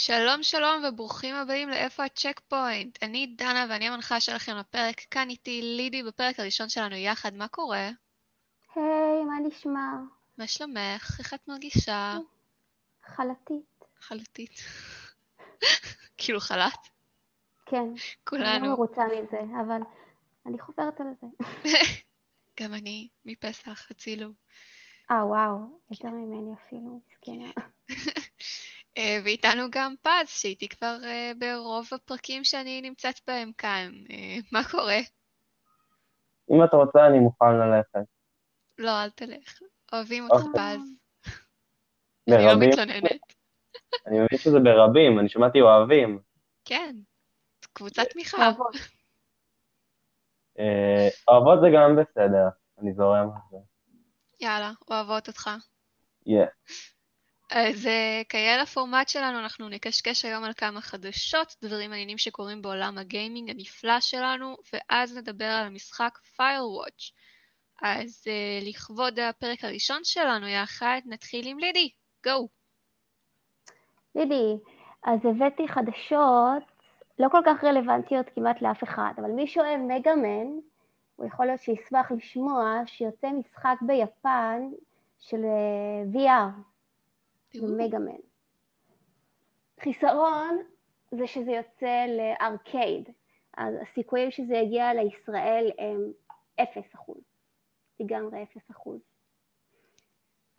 שלום שלום וברוכים הבאים לאיפה הצ'ק פוינט. אני דנה ואני המנחה שלכם לפרק. כאן איתי לידי בפרק הראשון שלנו יחד. מה קורה? היי, מה נשמע? מה שלומך? איך את מרגישה? חלתית. חלטית. כאילו חל"ת? כן. אני לא כולנו. מרוצה מזה, אבל אני חוברת על זה. גם אני, מפסח, הצילו. אה, וואו, יותר ממני אפילו, מסכנה. אה, ואיתנו גם פז, שהייתי כבר אה, ברוב הפרקים שאני נמצאת בהם כאן. אה, מה קורה? אם את רוצה, אני מוכן ללכת. לא, אל תלך. אוהבים אותך, אוקיי. פז. אני לא ברבים, מתלוננת. אני מבין שזה ברבים, אני שמעתי אוהבים. כן, קבוצת תמיכה. אוהבות. זה גם בסדר, אני זורם על זה. יאללה, אוהבות אותך. יא. אז אה, כיאה לפורמט שלנו, אנחנו נקשקש היום על כמה חדשות, דברים מעניינים שקורים בעולם הגיימינג הנפלא שלנו, ואז נדבר על המשחק Firewatch. אז אה, לכבוד הפרק הראשון שלנו יחד, נתחיל עם לידי. גו. לידי, אז הבאתי חדשות לא כל כך רלוונטיות כמעט לאף אחד, אבל מי שאוהב מגאמן, הוא יכול להיות שישמח לשמוע שיוצא משחק ביפן של אה, VR, במגאמן. חיסרון זה שזה יוצא לארקייד, אז הסיכויים שזה יגיע לישראל הם 0%, לגמרי 0%.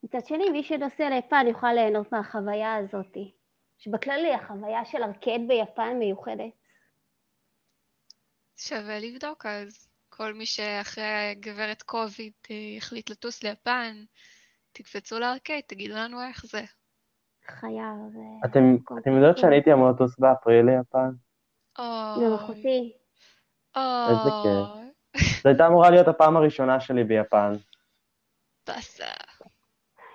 מצד שני, מי שנוסע ליפן יוכל ליהנות מהחוויה הזאת, שבכללי החוויה של ארקייד ביפן מיוחדת. שווה לבדוק אז. כל מי שאחרי גברת קוביד אה, החליט לטוס ליפן, תקפצו לארקייד, תגידו לנו איך זה. חייב. זה אתם מקום אתם יודעות כיף. שאני הייתי אמור לטוס באפריל ליפן? אוי, עם אחותי. איזה אוי, זו הייתה אמורה להיות הפעם הראשונה שלי ביפן. באסה.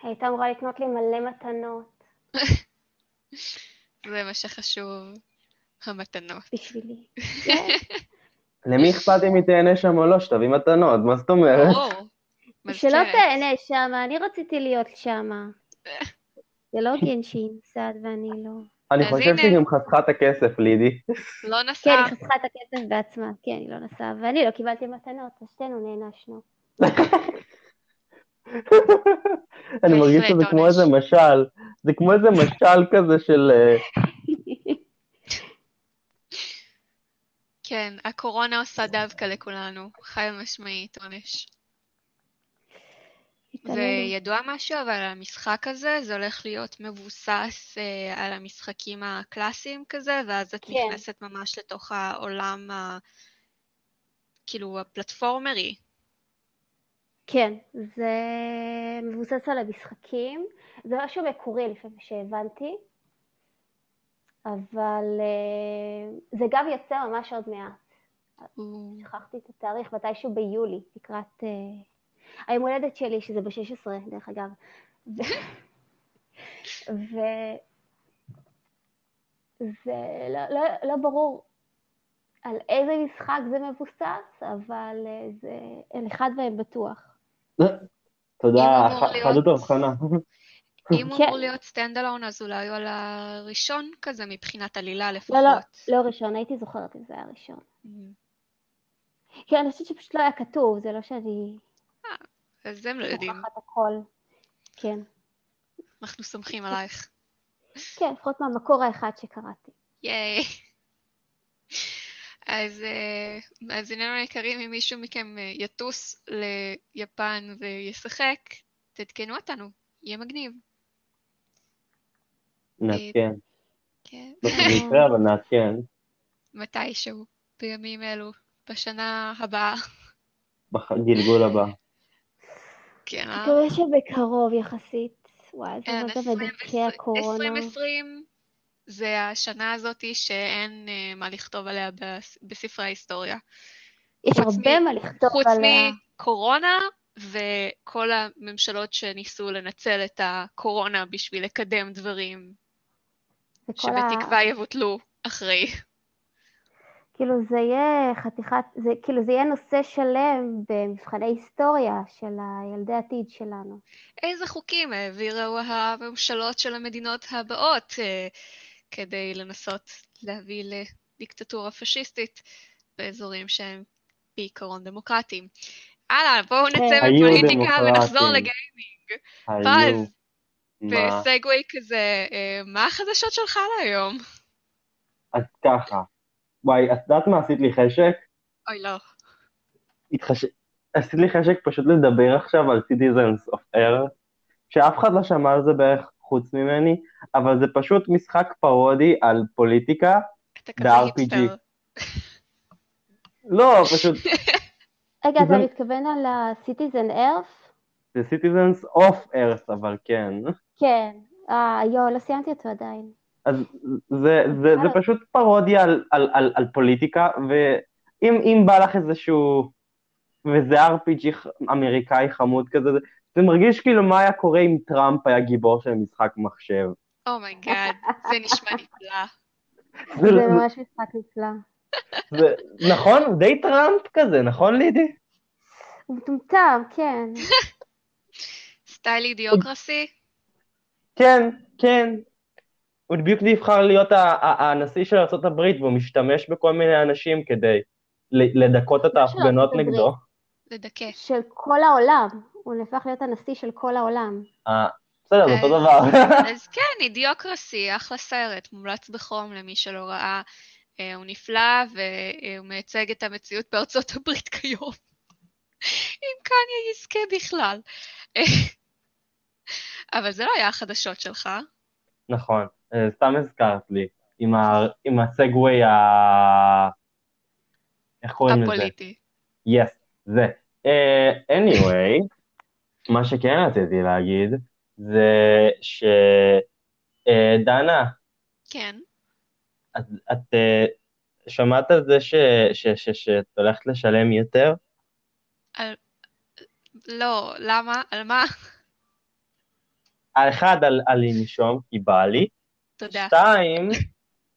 הייתה אמורה לקנות לי מלא מתנות זה מה שחשוב, המתנות. בשבילי. כן. למי אכפת אם היא תהנה שם או לא? שתביא מתנות, מה זאת אומרת? שלא. תהנה שמה, אני רציתי להיות שמה. זה לא גנשי נוסעת ואני לא. אני חושב. שהיא גם חסכה את הכסף, לידי. לא כן, נסע. היא חסכה את הכסף בעצמה. כן, היא לא נסעה, ואני לא קיבלתי מתנות, אז שתינו נענשנו. אני מרגיש שזה כמו. איזה משל. זה כמו איזה משל כזה של... אה, כן, הקורונה עושה דווקא לכולנו, חד משמעית עונש. וידוע משהו אבל על המשחק הזה, זה הולך להיות מבוסס אה, על המשחקים הקלאסיים כזה, ואז את כן. נכנסת ממש לתוך העולם ה... כאילו הפלטפורמרי. כן, זה מבוסס על המשחקים. זה משהו מקורי לפי מה שהבנתי, אבל אה, זה גם יוצא ממש עוד מעט. שכחתי את התאריך, מתישהו ביולי, לקראת אה, היום הולדת שלי, שזה ב-16, דרך אגב. ו... ו... זה לא, לא, לא ברור על איזה משחק זה מבוסס, אבל אה, זה על אחד מהם בטוח. תודה, ח- להיות- חדות הבחנה. אם הוא כן. אמור להיות standalone, אז אולי הוא על הראשון כזה מבחינת עלילה לא, לפחות. לא, לא ראשון, הייתי זוכרת אם זה היה ראשון. Mm. כן, אני חושבת שפשוט לא היה כתוב, זה לא שאני אז הם לא יודעים, שוכחת הכל. כן. אנחנו סומכים עלייך. כן, לפחות מהמקור האחד שקראתי. ייי. אז אה, מאזיננו היקרים, אם מישהו מכם אה, יטוס ליפן וישחק, תעדכנו אותנו, יהיה מגניב. נעדכן. כן, לא אבל נעדכן. מתישהו, בימים אלו, בשנה הבאה. בגלגול הבא. כן, אה? מקווה שבקרוב יחסית. וואי, זה כן, רגע מדכא הקורונה. 2020 זה השנה הזאתי שאין אה, מה לכתוב עליה בס- בספרי ההיסטוריה. יש חוץ הרבה מה לכתוב חוץ עליה. מקורונה וכל הממשלות שניסו לנצל את הקורונה בשביל לקדם דברים וכל ה... שבתקווה יבוטלו אחרי. כאילו זה יהיה חתיכת, זה כאילו זה יהיה נושא שלם במבחני היסטוריה של הילדי עתיד שלנו. איזה חוקים העבירו הממשלות של המדינות הבאות אה, כדי לנסות להביא לדיקטטורה פשיסטית באזורים שהם בעיקרון דמוקרטיים. הלאה, בואו נצא כן. היו מפוליטיקה ונחזור. לגיימינג. היו. פז, מה? בסגווי כזה, אה, מה החדשות שלך להיום? אז ככה. וואי, את יודעת מה עשית לי חשק? אוי, לא. התחש... עשית לי חשק פשוט לדבר עכשיו על Citizens of Earth, שאף אחד לא שמע על זה בערך חוץ ממני, אבל זה פשוט משחק פרודי על פוליטיקה. ב-RPG. לא, פשוט, רגע, אתה מתכוון על ה-Citizen Earth? זה Citizens of Earth, אבל כן. כן. אה, יואו, לא סיימתי אותו עדיין. אז זה, זה, זה פשוט פרודיה על, על, על, על פוליטיקה, ואם אם בא לך איזשהו, וזה RPG אמריקאי חמוד כזה, זה, זה מרגיש כאילו מה היה קורה אם טראמפ היה גיבור של משחק מחשב. Oh my God, oh זה נשמע נפלא. זה, זה זה, ממש משחק נפלא. זה, נכון? די טראמפ כזה, נכון לידי? הוא מטומטם, כן. סטייל אידיוקרסי? כן, כן. הוא בדיוק נבחר להיות הנשיא של ארה"ב והוא משתמש בכל מיני אנשים כדי לדכות את ההפגנות נגדו. לדכא. של כל העולם. הוא נהפך להיות הנשיא של כל העולם. אה, בסדר, זה אותו דבר. אז כן, אידיוקרסי, אחלה סרט, מומלץ בחום למי שלא ראה. אה, הוא נפלא והוא מייצג את המציאות בארצות הברית כיום. אם קניה יזכה בכלל. אבל זה לא היה החדשות שלך. נכון, סתם הזכרת לי, עם, ה, עם הסגווי ה... איך קוראים לזה? הפוליטי. יס, זה. Uh, anyway, מה שכן רציתי להגיד, זה שדנה, כן. את, את uh, שמעת על זה ש, ש, ש, שאת הולכת לשלם יותר? לא, למה? על מה? האחד, על, על לנשום, כי בא לי. תודה. שתיים,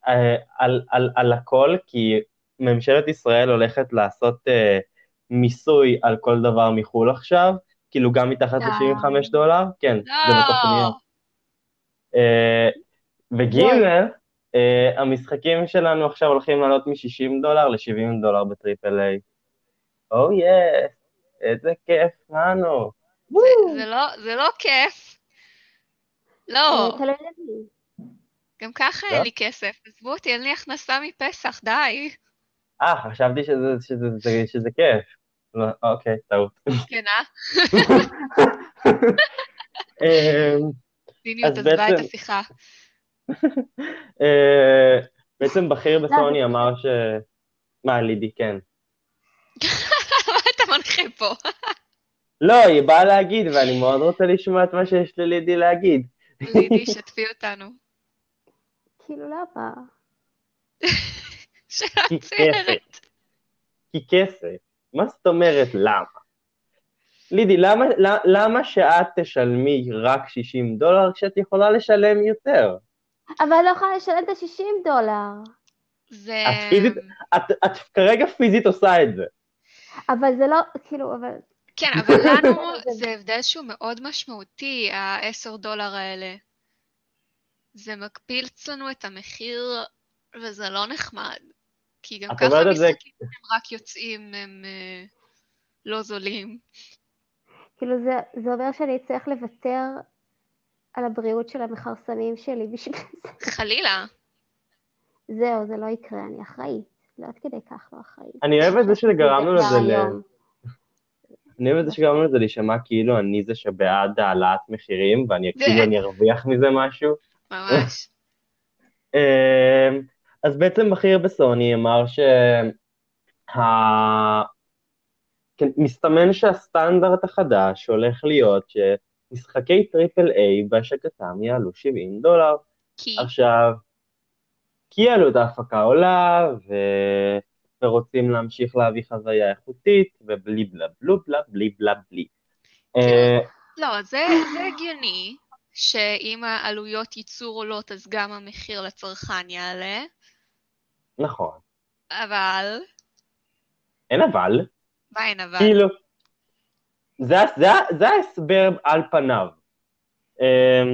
אה, על, על, על הכל, כי ממשלת ישראל הולכת לעשות אה, מיסוי על כל דבר מחו"ל עכשיו, כאילו גם מתחת די. ל-75 דולר, כן, זה בתוכניות. לא. אה, וג' אה, המשחקים שלנו עכשיו הולכים לעלות מ-60 דולר ל-70 דולר בטריפל איי. או יס, איזה כיף לנו. זה- זה לא- זה לא כיף. לא, אה. גם ככה לא? אין לי כסף. עזבו אותי, אין לי הכנסה מפסח, די. אה, חשבתי שזה, שזה, שזה, שזה כיף. לא, אוקיי, טעות. כן, אה? ציניות עזבה את השיחה. אה, בעצם בכיר לא, בסוני אמר ש... מה, לידי, כן. מה אתה מנחה פה? לא, היא באה להגיד, ואני מאוד רוצה לשמוע את מה שיש ללידי להגיד. לידי, שתפי אותנו. כאילו, למה? כי מצוינת. כי כסף. מה זאת אומרת למה? לידי, למה, למה, שאת תשלמי רק 60 דולר כשאת יכולה לשלם יותר? אבל לא יכולה לשלם את ה-60 דולר. זה... את פיזית- את, את כרגע פיזית עושה את זה. אבל זה לא, כאילו, אבל... כן, אבל לנו זה הבדל שהוא מאוד משמעותי, ה-10 דולר האלה. זה מקפיץ לנו את המחיר, וזה לא נחמד. כי גם ככה את זה- משחקים הם רק יוצאים, הם אה, לא זולים. כאילו, זה, זה אומר שאני אצטרך לוותר על הבריאות של המכרסמים שלי בשביל זה. חלילה. זהו, זה לא יקרה, אני אחראית. לא עד כדי כך לא אחראית. אני אוהב את זה שגרמנו לזה ל... היום. אני אוהב את זה שגרמנו לזה להישמע כאילו אני זה שבעד העלאת מחירים, ואני כאילו אני ארוויח מזה משהו. ממש. אמ, אז בעצם בכיר בסוני אמר שה... כן, מסתמן שהסטנדרט החדש הולך להיות שמשחקי triple A בהשקתם יעלו 70 דולר. כי... עכשיו, כי עלות ההפקה עולה, ו... ורוצים להמשיך להביא חוויה איכותית, ובלי בלה בלו בלה בלי בלה בלי. אה, לא, זה, זה הגיוני שאם העלויות ייצור עולות אז גם המחיר לצרכן יעלה, נכון. אבל... אין אבל, מה אין אבל? כאילו, זה, זה, זה ההסבר על פניו. אמ,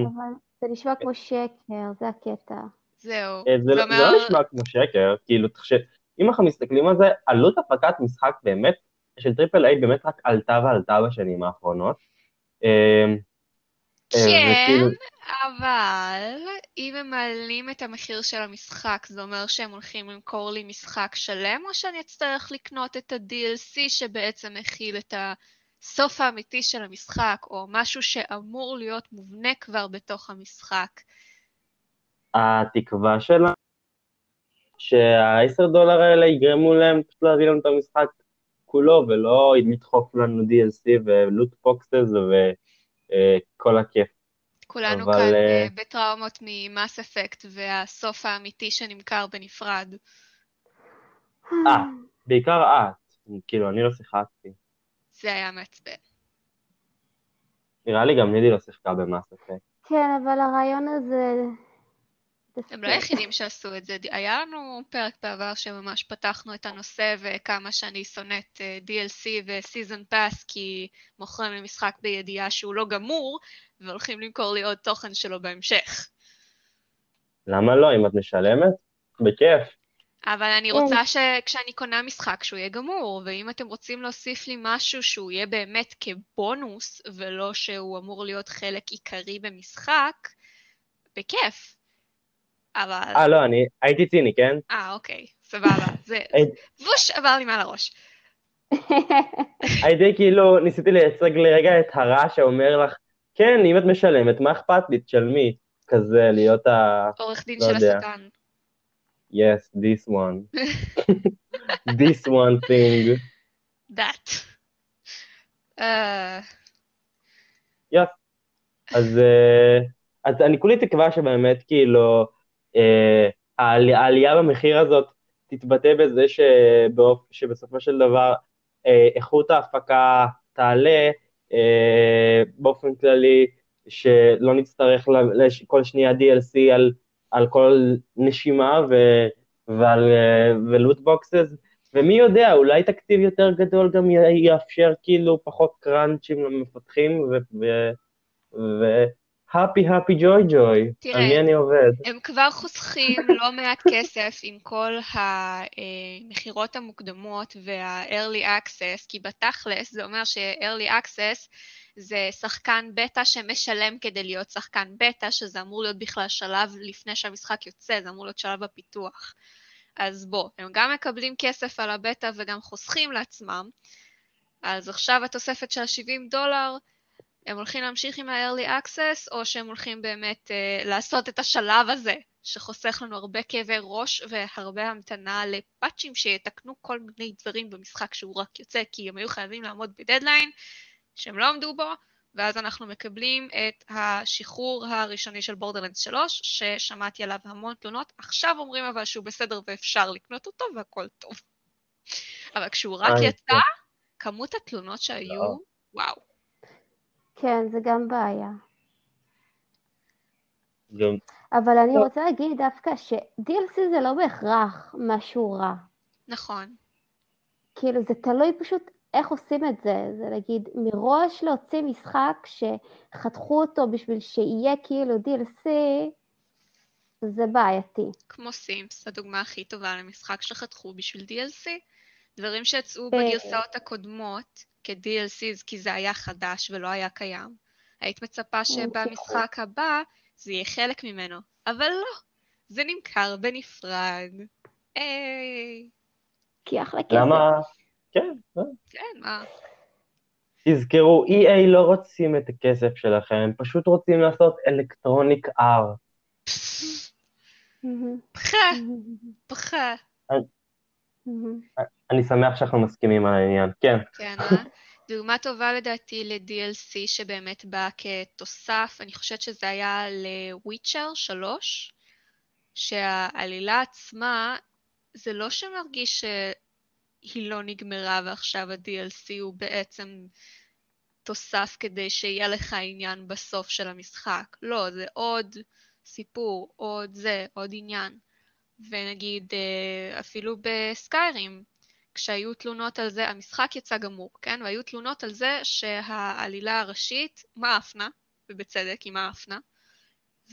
אבל זה נשמע כמו שקר, זה הקטע. זהו. אה, זה, זה זה אומר- לא נשמע כמו שקר, כאילו, תחשב, אם אנחנו מסתכלים על זה, עלות הפקת משחק באמת, של triple A באמת רק עלתה ועלתה בשנים האחרונות. אה, כן, אבל אם הם מעלים את המחיר של המשחק, זה אומר שהם הולכים למכור לי משחק שלם, או שאני אצטרך לקנות את ה-DLC שבעצם מכיל את הסוף האמיתי של המשחק, או משהו שאמור להיות מובנה כבר בתוך המשחק. התקווה שלה, שהעשר דולר האלה יגרמו להם פשוט להביא לנו את המשחק כולו, ולא לדחוף לנו DLC ולוט פוקסס וכל הכיף. כולנו אבל, כאן אה, אה, בטראומות ממאס אפקט והסוף האמיתי שנמכר בנפרד. אה, בעיקר את, כאילו, אני לא שיחקתי. זה היה מעצבן. נראה לי גם נידי לא שיחקה במאס אפקט. כן, אבל הרעיון הזה... הם לא היחידים שעשו את זה. היה לנו פרק בעבר שממש פתחנו את הנושא וכמה שאני שונאת אה, DLC וסיזון פאס כי מוכרים לי משחק בידיעה שהוא לא גמור והולכים למכור לי עוד תוכן שלו בהמשך. למה לא? אם את משלמת? בכיף. אבל אני כן. רוצה שכשאני קונה משחק שהוא יהיה גמור, ואם אתם רוצים להוסיף לי משהו שהוא יהיה באמת כבונוס, ולא שהוא אמור להיות חלק עיקרי במשחק, בכיף. אבל... אה, לא, אני הייתי ציני, כן? אה, אוקיי, סבבה. זה. בוש עבר לי מעל הראש. הייתי כאילו, ניסיתי לייצג לרגע את הרע שאומר לך, כן, אם את משלמת, מה אכפת לי? תשלמי. כזה, להיות ה... עורך דין לא של. השטן. yes, this one. this one thing. that. אה, אז, אה, אז אני כולי תקווה שבאמת כאילו העלייה במחיר הזאת תתבטא בזה שבאופ... שבסופו של דבר אה, איכות ההפקה תעלה אה, באופן כללי, שלא נצטרך כל שנייה DLC על, על כל נשימה ו, ועל אה, ולוט בוקסס, ומי יודע, אולי תקציב יותר גדול גם יאפשר כאילו פחות קראנצ'ים למפתחים ו... ו- והפי הפי ג'וי ג'וי, תראה. על מי אני עובד? הם כבר חוסכים לא מעט כסף עם כל המכירות המוקדמות וה-early access, כי בתכלס זה אומר ש-early access זה שחקן בטא שמשלם כדי להיות שחקן בטא, שזה אמור להיות בכלל שלב לפני שהמשחק יוצא, זה אמור להיות שלב הפיתוח. אז בוא, הם גם מקבלים כסף על הבטא וגם חוסכים לעצמם. אז עכשיו התוספת של ה-70 דולר, הם הולכים להמשיך עם ה-early access, או שהם הולכים באמת uh, לעשות את השלב הזה, שחוסך לנו הרבה כאבי ראש והרבה המתנה לפאצ'ים שיתקנו כל מיני דברים במשחק שהוא רק יוצא, כי הם היו חייבים לעמוד בדדליין שהם לא עמדו בו, ואז אנחנו מקבלים את השחרור הראשוני של בורדרלנדס 3, ששמעתי עליו המון תלונות. עכשיו אומרים אבל שהוא בסדר ואפשר לקנות אותו והכל טוב. אבל כשהוא רק אה, יצא, כן. כמות התלונות שהיו, לא. וואו. כן, זה גם בעיה. גם- אבל אני טוב. רוצה להגיד דווקא ש-DLC זה לא בהכרח משהו רע. נכון. כאילו, זה תלוי פשוט איך עושים את זה. זה להגיד, מראש להוציא משחק שחתכו אותו בשביל שיהיה כאילו DLC, זה בעייתי. כמו סימפס, הדוגמה הכי טובה למשחק שחתכו בשביל DLC. דברים שיצאו אה. בגרסאות הקודמות כ-DLCs כי זה היה חדש ולא היה קיים. היית מצפה שבמשחק הבא זה יהיה חלק ממנו, אבל לא, זה נמכר בנפרד. היי, כי אחלה כסף. למה? כן, לא. כן, מה? תזכרו, EA לא רוצים את הכסף שלכם, הם פשוט רוצים לעשות אלקטרוניק R. פחה, פחה. אני שמח שאנחנו מסכימים על העניין, כן. כן, אה? דוגמה טובה לדעתי ל-DLC שבאמת בא כתוסף, אני חושבת שזה היה לוויצ'ר 3, שהעלילה עצמה, זה לא שמרגיש שהיא לא נגמרה ועכשיו ה-DLC הוא בעצם תוסף כדי שיהיה לך עניין בסוף של המשחק. לא, זה עוד סיפור, עוד זה, עוד עניין. ונגיד אה, אפילו בסקיירים, כשהיו תלונות על זה, המשחק יצא גמור, כן? והיו תלונות על זה שהעלילה הראשית מאפנה, ובצדק היא מאפנה,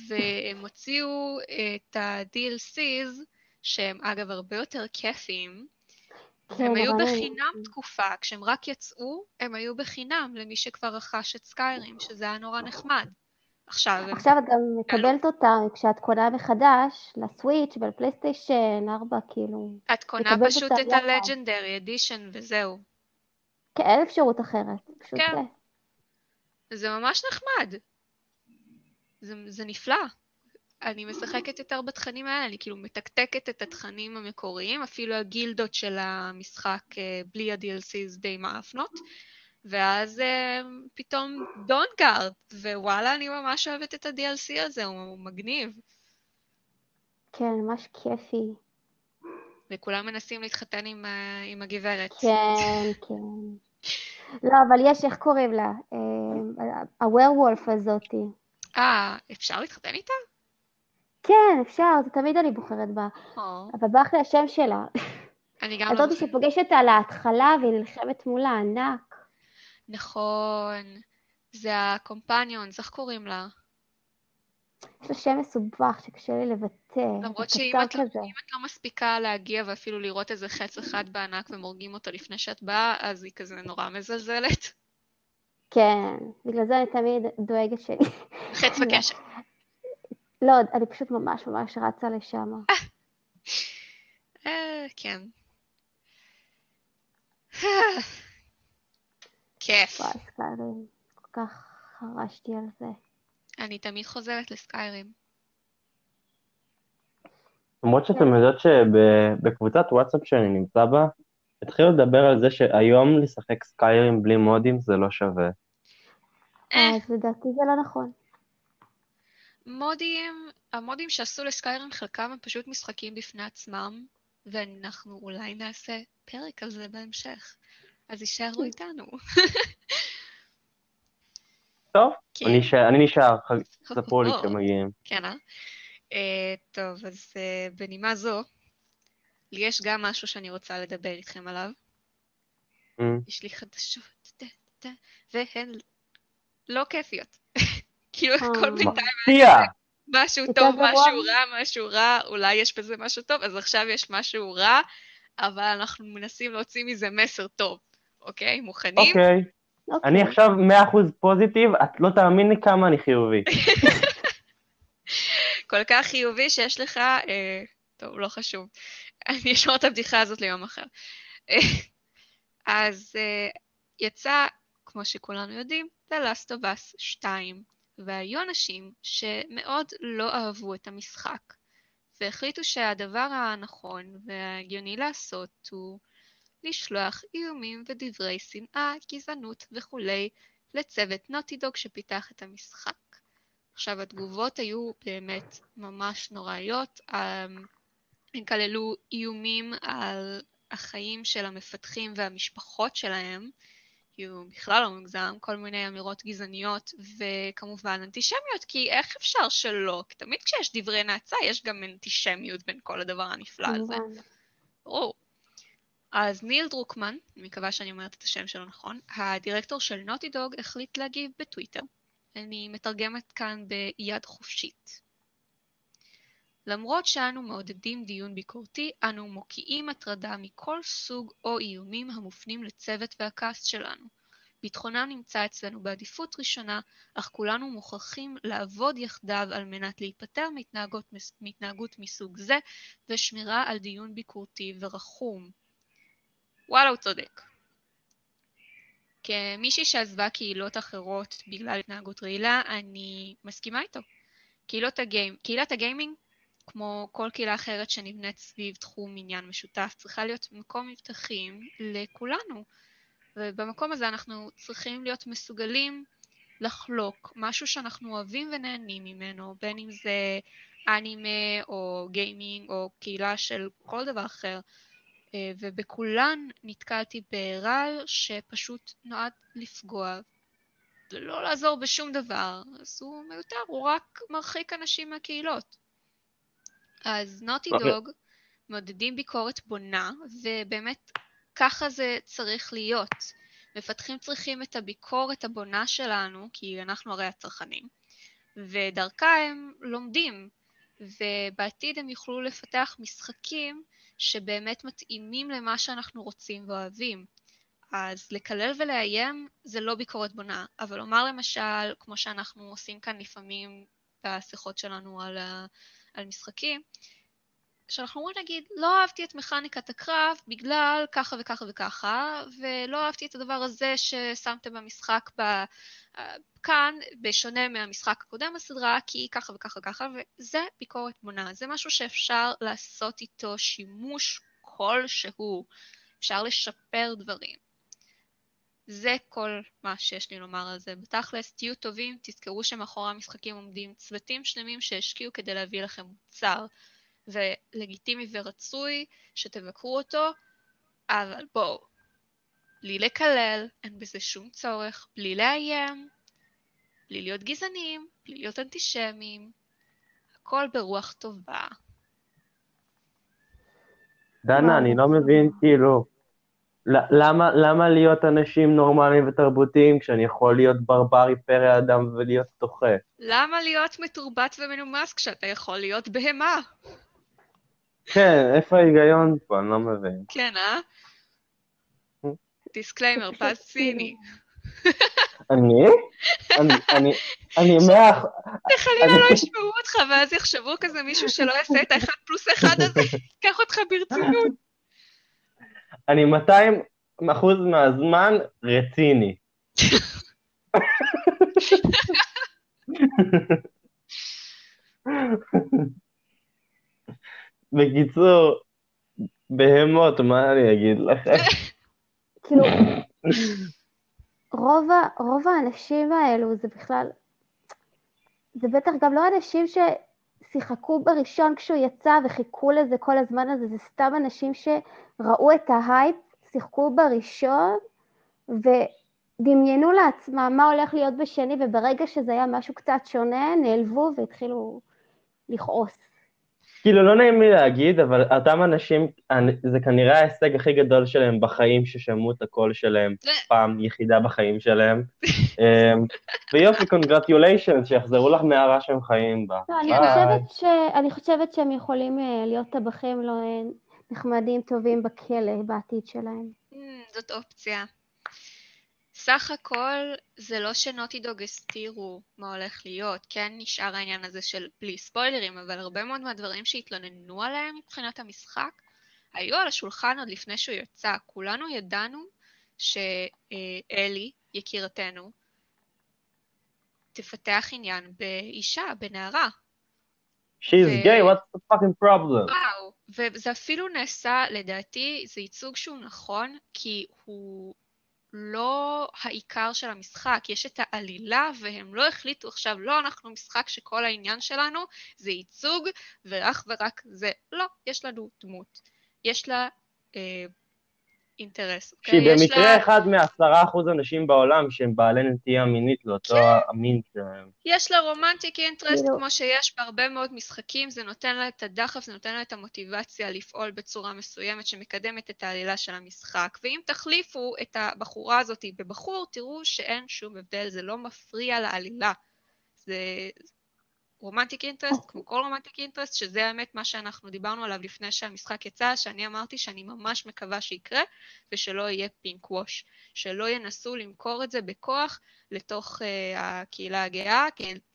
והם הוציאו את ה-DLCs, שהם אגב הרבה יותר כיפיים, כן, הם היו בחינם תקופה, כשהם רק יצאו, הם היו בחינם למי שכבר רכש את סקיירים, שזה היה נורא נחמד. עכשיו, עכשיו את גם מקבלת אותם כשאת קונה מחדש לסוויץ' ולפלייסטיישן 4, כאילו, את קונה פשוט את. ה-Legendary Edition וזהו. כן, אין אפשרות אחרת, כן. זה. זה ממש נחמד. זה, זה נפלא. אני משחקת יותר בתכנים האלה, אני כאילו מתקתקת את התכנים המקוריים, אפילו הגילדות של המשחק אה, בלי ה-DLCs די מאפנות, ואז אה, פתאום דונגארד, ווואלה, אני ממש אוהבת את ה-DLC הזה, הוא מגניב. כן, ממש כיפי. וכולם מנסים להתחתן עם, ה- עם הגברת. כן, כן. לא, אבל יש, איך קוראים לה? אה, הוורוולף הזאתי. אה, אפשר להתחתן איתה? כן, אפשר, זה תמיד אני בוחרת בה. או, אבל ברח לי השם שלה. אני גם לא הזאתי. שפוגשת על ההתחלה והיא נלחמת מול הענק. נכון, זה הקומפניונס, איך קוראים לה? יש לה שם מסובך שקשה לי לבטא. למרות שאם את, לא- כזה. אם את לא מספיקה להגיע ואפילו לראות איזה חץ אחד בענק ומורגים אותו לפני שאת באה, אז היא כזה נורא מזלזלת. כן, בגלל זה אני תמיד דואגת ש... חץ וקשת. לא, אני פשוט ממש ממש רצה לשם. אה, כן. כיף. וואי, סקיירים, כל כך חרשתי על זה. אני תמיד חוזרת לסקיירים. למרות שאתם יודעות שבקבוצת וואטסאפ שאני נמצא בה, התחילו לדבר על זה שהיום לשחק סקיירים בלי מודים זה לא שווה. אה. אז לדעתי זה לא נכון. מודים, המודים שעשו לסקיירים חלקם הם פשוט משחקים בפני עצמם, ואנחנו אולי נעשה פרק על זה בהמשך. אז יישארו איתנו. טוב, כן. אני נשאר- אני נשאר, ח- ספרו לי כשמגיעים. כן, אה? אה, טוב, אז אה, בנימה זו, לי יש גם משהו שאני רוצה לדבר איתכם עליו. Mm. יש לי חדשות, דה, דה, והן לא כיפיות. כאילו, אה. הכל בינתיים מפתיע! משהו טוב, משהו רע, משהו רע, אולי יש בזה משהו טוב, אז עכשיו יש משהו רע, אבל אנחנו מנסים להוציא מזה מסר טוב, אוקיי? מוכנים? אוקיי, אוקיי. אני עכשיו 100% פוזיטיב, את לא תאמיני כמה אני חיובי. כל כך חיובי שיש לך, אה, טוב, לא חשוב. אני אשמור את הבדיחה הזאת ליום אחר. אה, אז אה, יצא, כמו שכולנו יודעים, The Last of Us 2, והיו אנשים שמאוד לא אהבו את המשחק, והחליטו שהדבר הנכון וההגיוני לעשות הוא לשלוח איומים ודברי שנאה, גזענות וכולי לצוות נוטידוג שפיתח את המשחק. עכשיו, התגובות היו באמת ממש נוראיות. אמ, הן כללו איומים על החיים של המפתחים והמשפחות שלהם, היו בכלל לא מוגזם, כל מיני אמירות גזעניות וכמובן אנטישמיות, כי איך אפשר שלא? כי תמיד כשיש דברי נאצה יש גם אנטישמיות בין כל הדבר הנפלא הזה. ברור. אז ניל דרוקמן, אני מקווה שאני אומרת את השם שלו נכון, הדירקטור של נוטי דוג החליט להגיב בטוויטר. אני מתרגמת כאן ביד חופשית. למרות שאנו מעודדים דיון ביקורתי, אנו מוקיעים הטרדה מכל סוג או איומים המופנים לצוות והקאסט שלנו. ביטחונם נמצא אצלנו בעדיפות ראשונה, אך כולנו מוכרחים לעבוד יחדיו על מנת להיפטר מהתנהגות, מסוג זה ושמירה על דיון ביקורתי ורחום. וואלה, הוא צודק. כמישהי שעזבה קהילות אחרות בגלל התנהגות רעילה, אני מסכימה איתו. קהילות הגיים, קהילת הגיימינג, כמו כל קהילה אחרת שנבנית סביב תחום עניין משותף, צריכה להיות מקום מבטחים לכולנו. ובמקום הזה אנחנו צריכים להיות מסוגלים לחלוק משהו שאנחנו אוהבים ונהנים ממנו, בין אם זה אנימה או גיימינג או קהילה של כל דבר אחר. אה, ובכולן נתקלתי ברעל שפשוט נועד לפגוע ולא לעזור בשום דבר, אז הוא מיותר, הוא רק מרחיק אנשים מהקהילות. אז נוטי אוקיי. דוג מעודדים ביקורת בונה, ובאמת ככה זה צריך להיות. מפתחים צריכים את הביקורת הבונה שלנו, כי אנחנו הרי הצרכנים, ודרכה הם לומדים, ובעתיד הם יוכלו לפתח משחקים שבאמת מתאימים למה שאנחנו רוצים ואוהבים. אז לקלל ולאיים זה לא ביקורת בונה, אבל לומר למשל, כמו שאנחנו עושים כאן לפעמים בשיחות שלנו על, על משחקים, שאנחנו אומרים נגיד, לא אהבתי את מכניקת הקרב בגלל ככה וככה וככה, ולא אהבתי את הדבר הזה ששמתם במשחק ב... כאן, בשונה מהמשחק הקודם בסדרה, כי ככה וככה וככה, וזה ביקורת בונה. זה משהו שאפשר לעשות איתו שימוש כלשהו. אפשר לשפר דברים. זה כל מה שיש לי לומר על זה. בתכלס, תהיו טובים, תזכרו שמאחורי המשחקים עומדים צוותים שלמים שהשקיעו כדי להביא לכם מוצר. ולגיטימי ורצוי שתבקרו אותו, אבל בואו, בלי לקלל, אין בזה שום צורך, בלי לאיים, בלי להיות גזענים, בלי להיות אנטישמים, הכל ברוח טובה. דנה, אני לא מבין, כאילו, למה, למה להיות אנשים נורמליים ותרבותיים כשאני יכול להיות ברברי פרא אדם ולהיות דוחה? למה להיות מתורבת ומנומס כשאתה יכול להיות בהמה? כן, איפה ההיגיון פה? אני לא מבין. כן, אה? disclaimer, פז ציני. אני? אני, אני מאה... חלילה לא ישמעו אותך, ואז יחשבו כזה מישהו שלא יעשה את האחד פלוס אחד הזה, ייקח אותך ברצינות. אני 200 אחוז מהזמן רציני. בקיצור, בהמות, מה אני אגיד לכם? כאילו, רוב, רוב האנשים האלו זה בכלל, זה בטח גם לא אנשים ששיחקו בראשון כשהוא יצא וחיכו לזה כל הזמן הזה, זה סתם אנשים שראו את ההייפ, שיחקו בראשון ודמיינו לעצמם מה הולך להיות בשני, וברגע שזה היה משהו קצת שונה, נעלבו והתחילו לכעוס. כאילו, לא נעים לי להגיד, אבל אותם אנשים, זה כנראה ההישג הכי גדול שלהם בחיים, ששמעו את הקול שלהם פעם יחידה בחיים שלהם. אמ, ויופי, קונגרטיוליישן, שיחזרו לך מהרע שהם חיים בה. לא, אני חושבת שהם יכולים אה, להיות טבחים לא אה, נחמדים, טובים בכלא בעתיד שלהם. Mm, זאת אופציה. סך הכל זה לא שנוטי דוג הסתירו מה הולך להיות, כן נשאר העניין הזה של בלי ספוילרים, אבל הרבה מאוד מהדברים שהתלוננו עליהם מבחינת המשחק היו על השולחן עוד לפני שהוא יצא. כולנו ידענו שאלי, יקירתנו, תפתח עניין באישה, בנערה. She's ו... gay, what's the fucking problem? וואו, וזה אפילו נעשה, לדעתי, זה ייצוג שהוא נכון, כי הוא לא העיקר של המשחק, יש את העלילה והם לא החליטו עכשיו, לא, אנחנו משחק שכל העניין שלנו זה ייצוג ואך ורק זה. לא, יש לנו דמות. יש לה אה, אינטרס. אוקיי? שהיא במקרה לה... אחד מעשרה אחוז אנשים בעולם שהם בעלי נטייה מינית לאותו כן. המין שלהם. יש לה romantic interest כמו שיש בהרבה מאוד משחקים, זה נותן לה את הדחף, זה נותן לה את המוטיבציה לפעול בצורה מסוימת שמקדמת את העלילה של המשחק. ואם תחליפו את הבחורה הזאת בבחור, תראו שאין שום הבדל, זה לא מפריע לעלילה. זה, romantic interest, כמו כל romantic interest, שזה האמת מה שאנחנו דיברנו עליו לפני שהמשחק יצא, שאני אמרתי שאני ממש מקווה שיקרה, ושלא יהיה פינק ווש. שלא ינסו למכור את זה בכוח לתוך uh, הקהילה הגאה,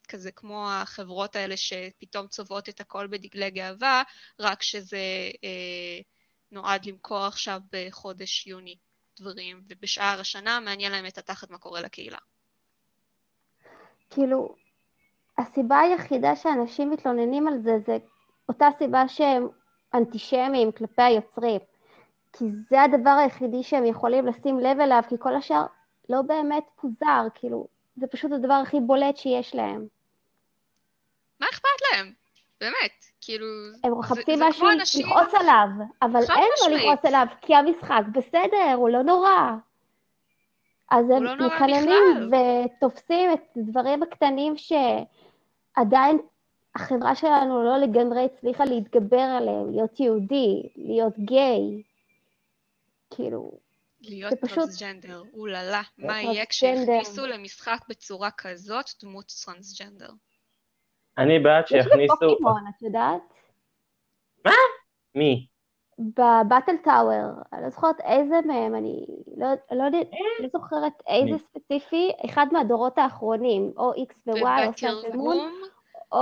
כזה כמו החברות האלה שפתאום צובעות את הכל בדגלי גאווה, רק שזה uh, נועד למכור עכשיו בחודש יוני דברים, ובשאר השנה מעניין להם את התחת מה קורה לקהילה. כאילו, הסיבה היחידה שאנשים מתלוננים על זה, זה אותה סיבה שהם אנטישמיים כלפי היוצרים. כי זה הדבר היחידי שהם יכולים לשים לב אליו, כי כל השאר לא באמת פוזר, כאילו, זה פשוט הדבר הכי בולט שיש להם. מה אכפת להם? באמת, כאילו... הם מחפשים משהו לכעוס עליו, אבל אין לו לכעוס עליו, כי המשחק בסדר, הוא לא נורא. אז הם לא מקללים ותופסים את הדברים הקטנים ש... עדיין החברה שלנו לא לגמרי הצליחה להתגבר עליהם, להיות יהודי, להיות גיי, כאילו, להיות טרנסג'נדר, אוללה, מה יהיה כשהכניסו למשחק בצורה כזאת דמות טרנסג'נדר? אני בעד יש שיכניסו... בפוקימון, את יודעת? מי? בבטל טאוור, אני לא זוכרת איזה מהם, אני לא, לא, יודעת- לא זוכרת איזה? ספציפי, אחד מהדורות האחרונים, או איקס ו-Y או סאנטל מון.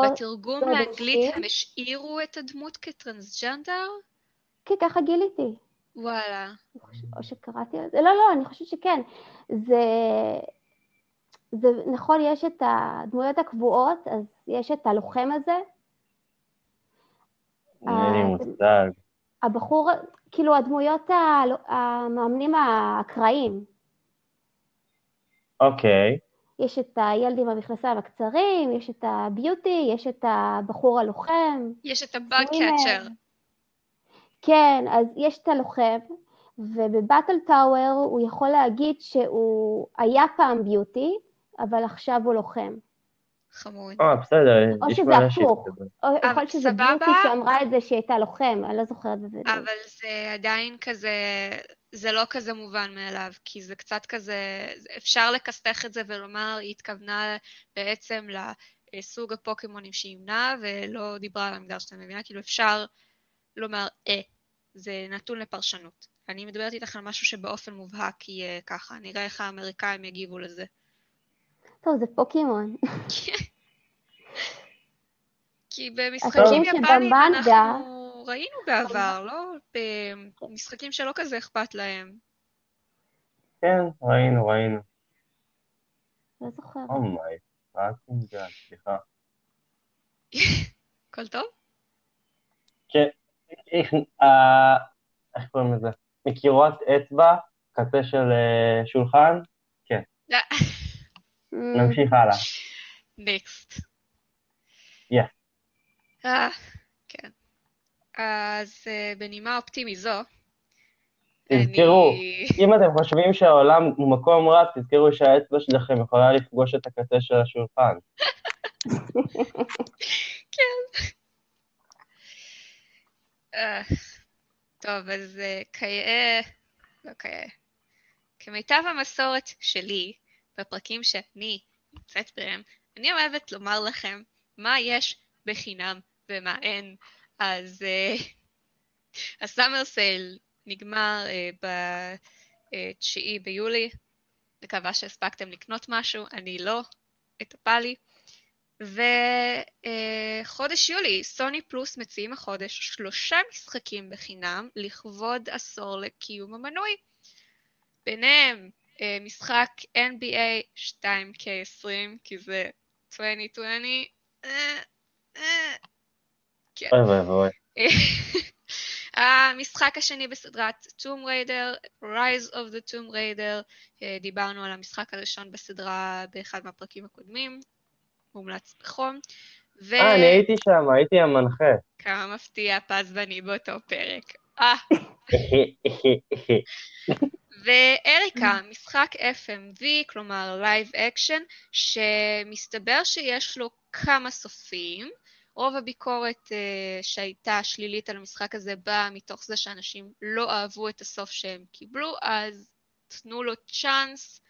בתרגום לא לאנגלית. הם השאירו את הדמות כטרנסג'נדר? כן, ככה גיליתי. וואלה. או שקראתי על זה, לא, לא, אני חושבת שכן. זה, זה נכון, יש את הדמויות הקבועות, אז יש את הלוחם הזה, אין לי אה, מושג. הבחור, כאילו הדמויות המאמנים האקראיים. אוקיי. יש את הילד עם המכנסיים הקצרים, יש את הביוטי, יש את הבחור הלוחם. יש את הבאג. קאצ'ר. כן, אז יש את הלוחם, ובבטל טאוור הוא יכול להגיד שהוא היה פעם ביוטי, אבל עכשיו הוא לוחם. חמוד. אה, בסדר, או יש שזה הפוך. או יכול להיות שזה. ביוטי שאמרה את זה שהיא הייתה לוחם, אני לא זוכרת בזה. אבל זה עדיין כזה, זה לא כזה מובן מאליו, כי זה קצת כזה, אפשר לכסתח את זה ולומר, היא התכוונה בעצם לסוג הפוקימונים שהיא ימנה, ולא דיברה על המגדר שאתה מבינה, כאילו אפשר לומר, אה, זה נתון לפרשנות. אני מדברת איתך על משהו שבאופן מובהק יהיה ככה, נראה איך האמריקאים יגיבו לזה. טוב, זה פוקימון. כי במשחקים יפניים אנחנו ראינו בעבר, לא? במשחקים שלא כזה אכפת להם. כן, ראינו, ראינו. לא זוכרת. אומיי, רק עם זה, סליחה. הכל טוב? כן, איך- אה, איך קוראים לזה? מקירות אצבע, קצה של אה, שולחן, Mm, נמשיך הלאה. נקסט. Yeah. אה, כן. אז אה, בנימה אופטימית זו, תזכרו, אני- אם אתם חושבים שהעולם הוא מקום רע, תזכרו שהאצבע שלכם יכולה לפגוש את הקצה של השולחן. אה, טוב, אז אה, כיאה, לא כיאה. כמיטב המסורת שלי, בפרקים שאני נמצאת בהם, אני אוהבת לומר לכם מה יש בחינם ומה אין. אז אה, הסאמר סייל נגמר אה, ב-9 ביולי, מקווה שהספקתם לקנות משהו, אני לא, אטפל לי. וחודש יולי, סוני פלוס מציעים החודש שלושה משחקים בחינם לכבוד עשור לקיום המנוי. ביניהם אה, משחק NBA 2K20, כי זה 2020, אה, אה, כן. אוי ואבוי. המשחק השני בסדרת טום ריידר, Rise of the Tomb Raider, אה, דיברנו על המשחק הראשון בסדרה באחד מהפרקים הקודמים, מומלץ בחום. ו... אה, אני הייתי שם, הייתי המנחה. כמה מפתיע, פז ואני באותו פרק. אה, ואריקה, משחק FMV, כלומר Live Action, שמסתבר שיש לו כמה סופים. רוב הביקורת uh, שהייתה שלילית על המשחק הזה באה מתוך זה שאנשים לא אהבו את הסוף שהם קיבלו, אז תנו לו צ'אנס,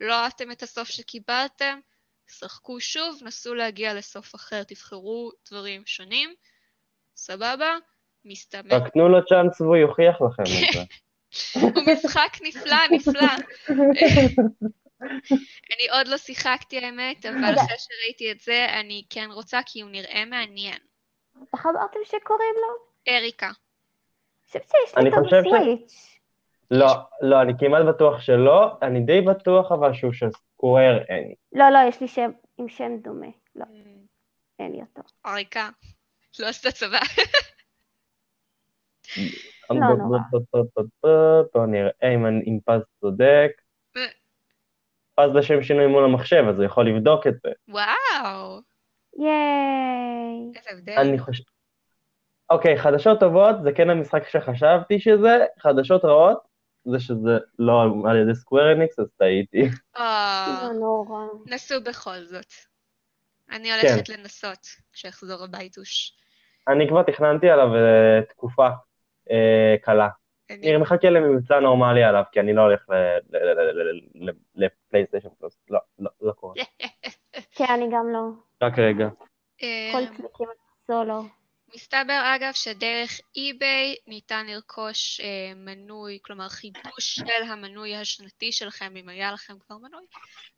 לא אהבתם את הסוף שקיבלתם, שחקו שוב, נסו להגיע לסוף אחר, תבחרו דברים שונים, סבבה? מסתמן. רק תנו לו צ'אנס והוא יוכיח לכם את זה. הוא משחק נפלא, נפלא. אני עוד לא שיחקתי האמת, אבל. אחרי שראיתי את זה, אני כן רוצה כי הוא נראה מעניין. איך אמרתם שקוראים לו? אריקה. אני חושבת שיש לי אני אותו חושב ש- בסוויץ'. לא, לא, אני כמעט בטוח שלא, אני די בטוח אבל שהוא של סקוואר אניקס. לא, לא, יש לי שם עם שם דומה. לא, אין לי אותו. אריקה. לא עשתה צבא. לא נורא. בוא נראה אם פז צודק. פז לשם שינוי מול המחשב, אז הוא יכול לבדוק את זה. וואו, ייי. איזה הבדל. אני חושב... אוקיי, חדשות טובות זה כן המשחק שחשבתי שזה, חדשות רעות זה שזה לא על ידי סקוואר אניקס, אז טעיתי. אה, לא נורא. נסו בכל זאת. אני כן. הולכת לנסות כשאחזור הביתוש. אני כבר תכננתי עליו אה, תקופה אה, קלה. אני- אני מחכה למבצע נורמלי עליו, כי אני לא הולך ל- ל- ל- ל- ל- לפלייסטיישן פלוס. לא, לא, לא קורה. כן, אני גם לא. רק רגע. כל אמ, צמיקים סולו. מסתבר אגב שדרך אי-ביי ניתן לרכוש אה, מנוי, כלומר חידוש של המנוי השנתי שלכם, אם היה לכם כבר מנוי,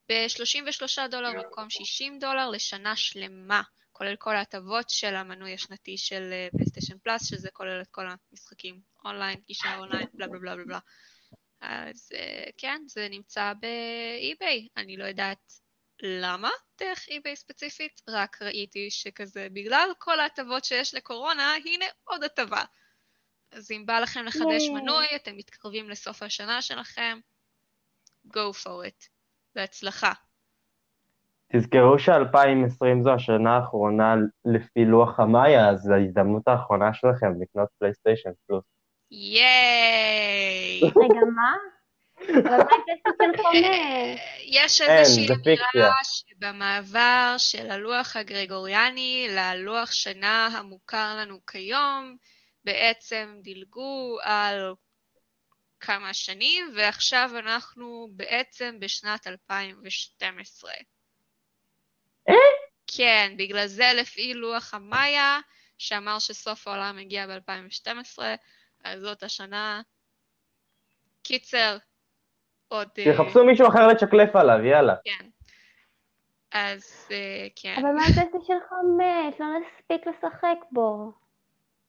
ב-33 דולר במקום 60 דולר לשנה שלמה, כולל כל ההטבות של המנוי השנתי של אה, פלייסטיישן פלאס, שזה כולל את כל המשחקים אונליין, גישה אונליין, בלה בלה בלה בלה בלה. אז אה, כן, זה נמצא באי-ביי, אני לא יודעת למה דרך אי-ביי ספציפית, רק ראיתי שכזה בגלל כל ההטבות שיש לקורונה, הנה עוד הטבה. אז אם בא לכם לחדש. מנוי, אתם מתקרבים לסוף השנה שלכם, go for it. בהצלחה. תזכרו ש-2020 זו השנה האחרונה לפי לוח המאיה, אז זו ההזדמנות האחרונה שלכם לקנות פלייסטיישן פלוס. ייי! רגע, מה? יש איזושהי. אמירה שבמעבר של הלוח הגרגוריאני ללוח שנה המוכר לנו כיום, בעצם דילגו על כמה שנים, ועכשיו אנחנו בעצם בשנת 2012. כן, בגלל זה לפי לוח המאיה, שאמר שסוף העולם הגיע ב-2012, אז זאת השנה. קיצר, עוד... אה, שיחפשו מישהו אחר לצ'קלף עליו, יאללה. כן. אז אה, כן. אבל מה עם פלייסטיישן חמש? לא נספיק לשחק בו.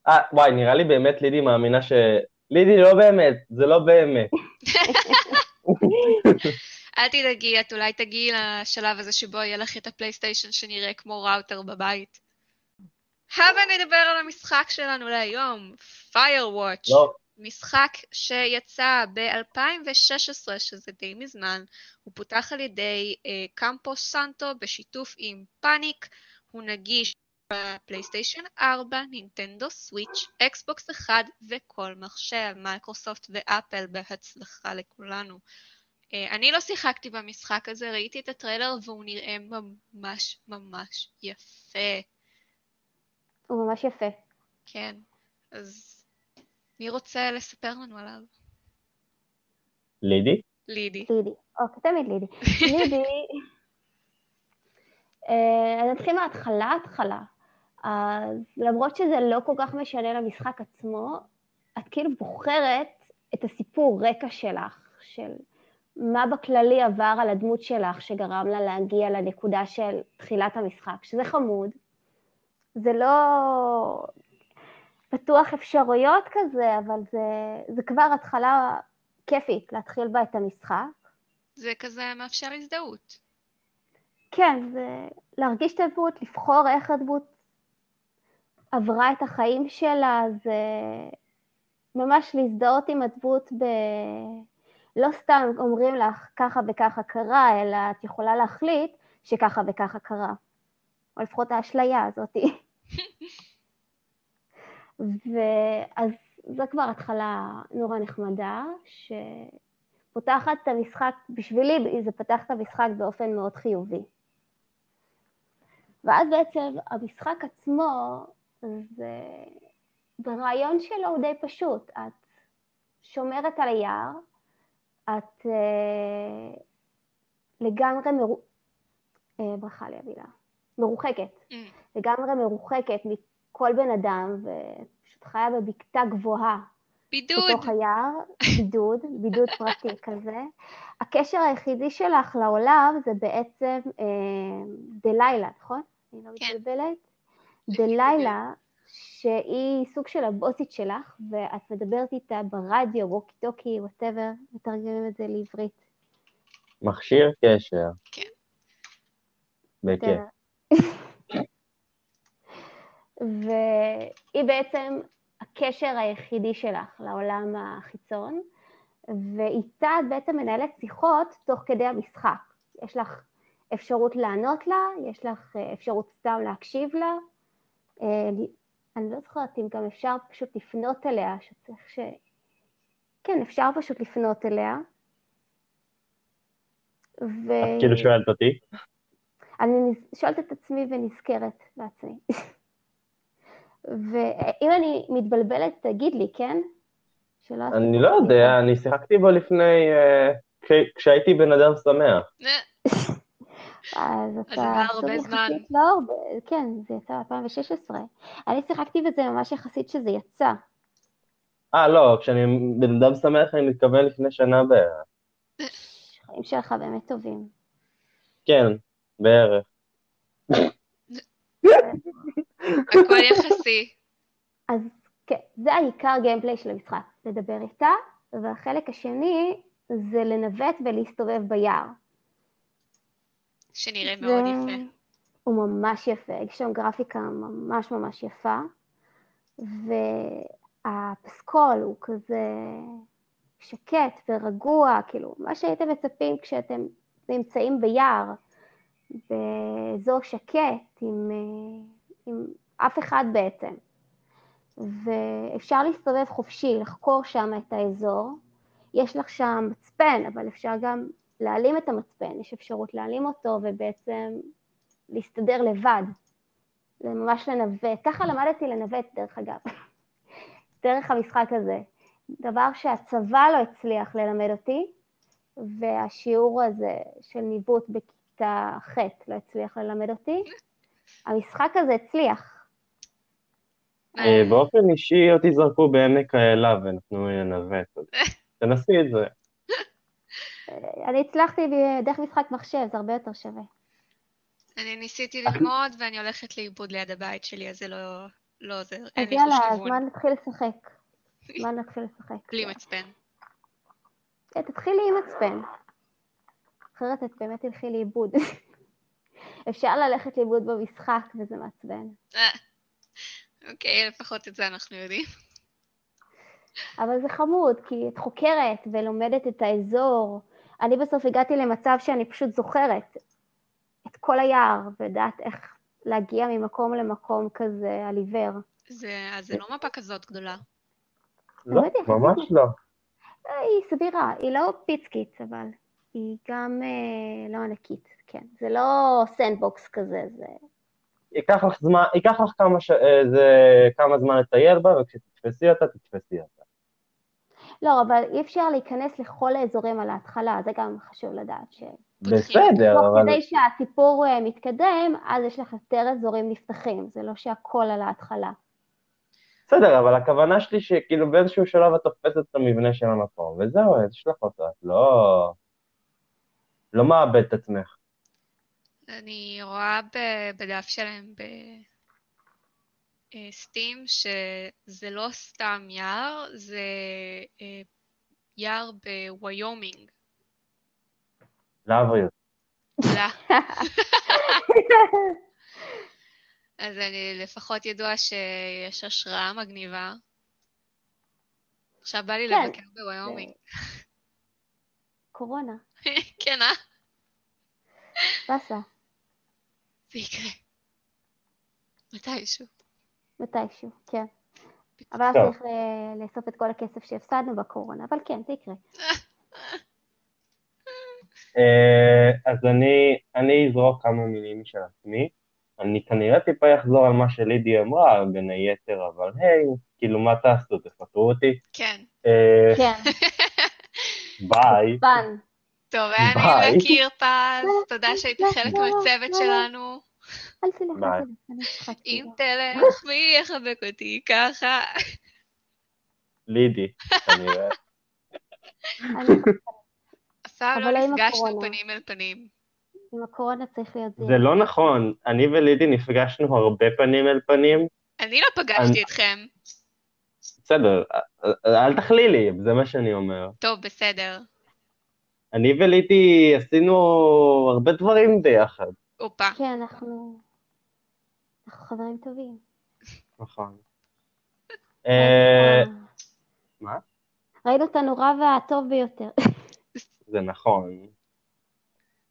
אה, וואי, נראה לי באמת לידי מאמינה ש... לידי, לא באמת, זה לא באמת. אל תדאגי, את אולי תגיעי לשלב הזה שבו יהיה לך את הפלייסטיישן שנראה כמו ראוטר בבית. הבה נדבר על המשחק שלנו להיום, Firewatch. לא, משחק שיצא ב-2016, שזה די מזמן, הוא פותח על ידי אה, קמפו סנטו בשיתוף עם פאניק, הוא נגיש בפלייסטיישן 4, נינטנדו סוויץ', אקסבוקס 1 וכל מחשב, מייקרוסופט ואפל בהצלחה לכולנו. אה, אני לא שיחקתי במשחק הזה, ראיתי את הטריילר והוא נראה ממש ממש יפה. הוא ממש יפה. כן, אז מי רוצה לספר לנו עליו? לידי? לידי. לידי. אוקיי, תמיד לידי. לידי, אה, אז נתחיל מההתחלה, התחלה. אז למרות שזה לא כל כך משנה למשחק עצמו, את כאילו בוחרת את הסיפור רקע שלך, של מה בכללי עבר על הדמות שלך שגרם לה להגיע לנקודה של תחילת המשחק, שזה חמוד. זה לא פתוח אפשרויות כזה, אבל זה, זה כבר התחלה כיפית להתחיל בה את המשחק. זה כזה מאפשר הזדהות. כן, זה להרגיש את הדמות, לבחור איך הדמות עברה את החיים שלה, זה ממש להזדהות עם הדמות ב... לא סתם אומרים לך ככה וככה קרה, אלא את יכולה להחליט שככה וככה קרה. או לפחות האשליה הזאתי. ואז זו כבר התחלה נורא נחמדה, שפותחת את המשחק, בשבילי זה פתח את המשחק באופן מאוד חיובי. ואז בעצם המשחק עצמו, זה... ברעיון שלו הוא די פשוט. את שומרת על היער, את אה, לגמרי מרו... אה, ברכה לי המילה. מרוחקת. Mm. לגמרי מרוחקת מכל בן אדם, ופשוט חיה בבקתה גבוהה בידוד. בתוך היער, בידוד, בידוד פרטי כזה. הקשר היחידי שלך לעולם זה בעצם אה, דלילה, נכון? אני לא כן. מתבלבלת? דלילה, שהיא סוג של הבוסית שלך, ואת מדברת איתה ברדיו, walkie talkie, whatever, מתרגמים את זה לעברית. מכשיר קשר. כן. בכיף. והיא בעצם הקשר היחידי שלך לעולם החיצון, ואיתה את בעצם מנהלת שיחות תוך כדי המשחק. יש לך אפשרות לענות לה, יש לך אה, אפשרות סתם להקשיב לה. אני לא זוכרת אם גם אפשר פשוט לפנות אליה, שצריך ש... כן, אפשר פשוט לפנות אליה. ו... את כאילו שואלת אותי? אני שואלת את עצמי ונזכרת בעצמי. ואם אני מתבלבלת, תגיד לי, כן? שלא אני לא יודע, אני שיחקתי בו לפני... אה, כש- כשהייתי בן אדם שמח. אז אז אתה זה היה סוג הרבה זמן. יחסית לא הרבה, כן, זה יצא ב-2016. אני שיחקתי בזה ממש יחסית שזה יצא. אה, לא, כשאני בן אדם שמח אני מתכוון לפני שנה בערך. החיים שלך באמת טובים. כן, בערך. הכל יחסי. אז כן, זה העיקר גיימפליי של המשחק, לדבר איתה, והחלק השני זה לנווט ולהסתובב ביער. שנראה זה- מאוד יפה. הוא ממש יפה, יש שם גרפיקה ממש ממש יפה, והפסקול הוא כזה שקט ורגוע, כאילו, מה שהייתם מצפים כשאתם נמצאים ביער, באזור שקט, עם, אה, עם אף אחד בעצם. ואפשר להסתובב חופשי, לחקור שם את האזור. יש לך שם מצפן, אבל אפשר גם להעלים את המצפן, יש אפשרות להעלים אותו ובעצם להסתדר לבד. זה ממש לנווט. ככה למדתי לנווט, דרך אגב, דרך המשחק הזה. דבר שהצבא לא הצליח ללמד אותי, והשיעור הזה של ניווט בכיתה ח' לא הצליח ללמד אותי. המשחק הזה הצליח. אה, באופן אישי אותי זרקו בעמק האלה ונתנו לי לנווט, אז תנסי את זה. אני הצלחתי דרך משחק מחשב, זה הרבה יותר שווה. אני ניסיתי ללמוד ואני הולכת לאיבוד ליד הבית שלי, אז זה לא לא עוזר. אז יאללה, חוש אז כיוון. זמן להתחיל לשחק. זמן להתחיל לשחק. בלי מצפן. כן, תתחילי עם מצפן. אחרת את באמת תלכי לאיבוד. אפשר ללכת לאיבוד במשחק וזה מעצבן. אה, אוקיי, לפחות את זה אנחנו יודעים. אבל זה חמוד, כי את חוקרת ולומדת את האזור. אני בסוף הגעתי למצב שאני פשוט זוכרת את כל היער, ויודעת איך להגיע ממקום למקום כזה על עיוור. זה- אז זה לא מפה כזאת גדולה. לא, יחסית ממש לא. היא סבירה, היא לא פיצקית, אבל היא גם אה, לא ענקית, כן. זה לא sandbox כזה, זה... ייקח לך זמן, ייקח לך כמה, ש... אה, זה, כמה זמן לטייל בה, וכשתתפסי אותה, תתפסי אותה. לא, אבל אי אפשר להיכנס לכל האזורים על ההתחלה, זה גם חשוב לדעת. ש... בסדר, תוך אבל... כדי שהסיפור אה, מתקדם, אז יש לך יותר אזורים נפתחים, זה לא שהכל על ההתחלה. בסדר, אבל הכוונה שלי שכאילו באיזשהו שלב את תופסת את המבנה של המקום, וזהו, יש לך אותה, את לא... לא מאבד את עצמך. אני רואה בדף שלהם בסטים שזה לא סתם יער, זה אה, יער בוויומינג. להבריות. לא. אז אני לפחות ידוע שיש השראה מגניבה. עכשיו בא לי כן. לבקר בוויומינג. קורונה, כן, אה? באסה, זה יקרה. מתישהו. מתישהו, כן. אבל אז. צריך ל- לאסוף את כל הכסף שהפסדנו בקורונה, אבל כן, זה יקרה. אה, אז אני, אני אזרוק כמה מילים משל עצמי. אני כנראה טיפה אחזור על מה שלידי אמרה, בין היתר, אבל היי, כאילו, מה תעשו? תפטרו אותי? כן. אה, כן, ביי. טוב, היה. נעים להכיר פז, תודה שהיית חלק מהצוות שלנו. אל תלך. אל תלך, אני צחקתי. אם תלך, מי יחבק אותי ככה? לידי, כנראה. אף פעם לא נפגשנו. פנים אל פנים. עם הקורונה צריך להיות זהיר. זה לא נכון, אני ולידי נפגשנו הרבה פנים אל פנים. אני לא פגשתי אתכם. בסדר, אל- אל תכלילי, זה מה שאני אומר. טוב, בסדר. אני ולידי עשינו הרבה דברים ביחד. הופה. כן, אנחנו... אנחנו חברים טובים. נכון. אה, מה? ראינו את הנורא והטוב ביותר. זה נכון.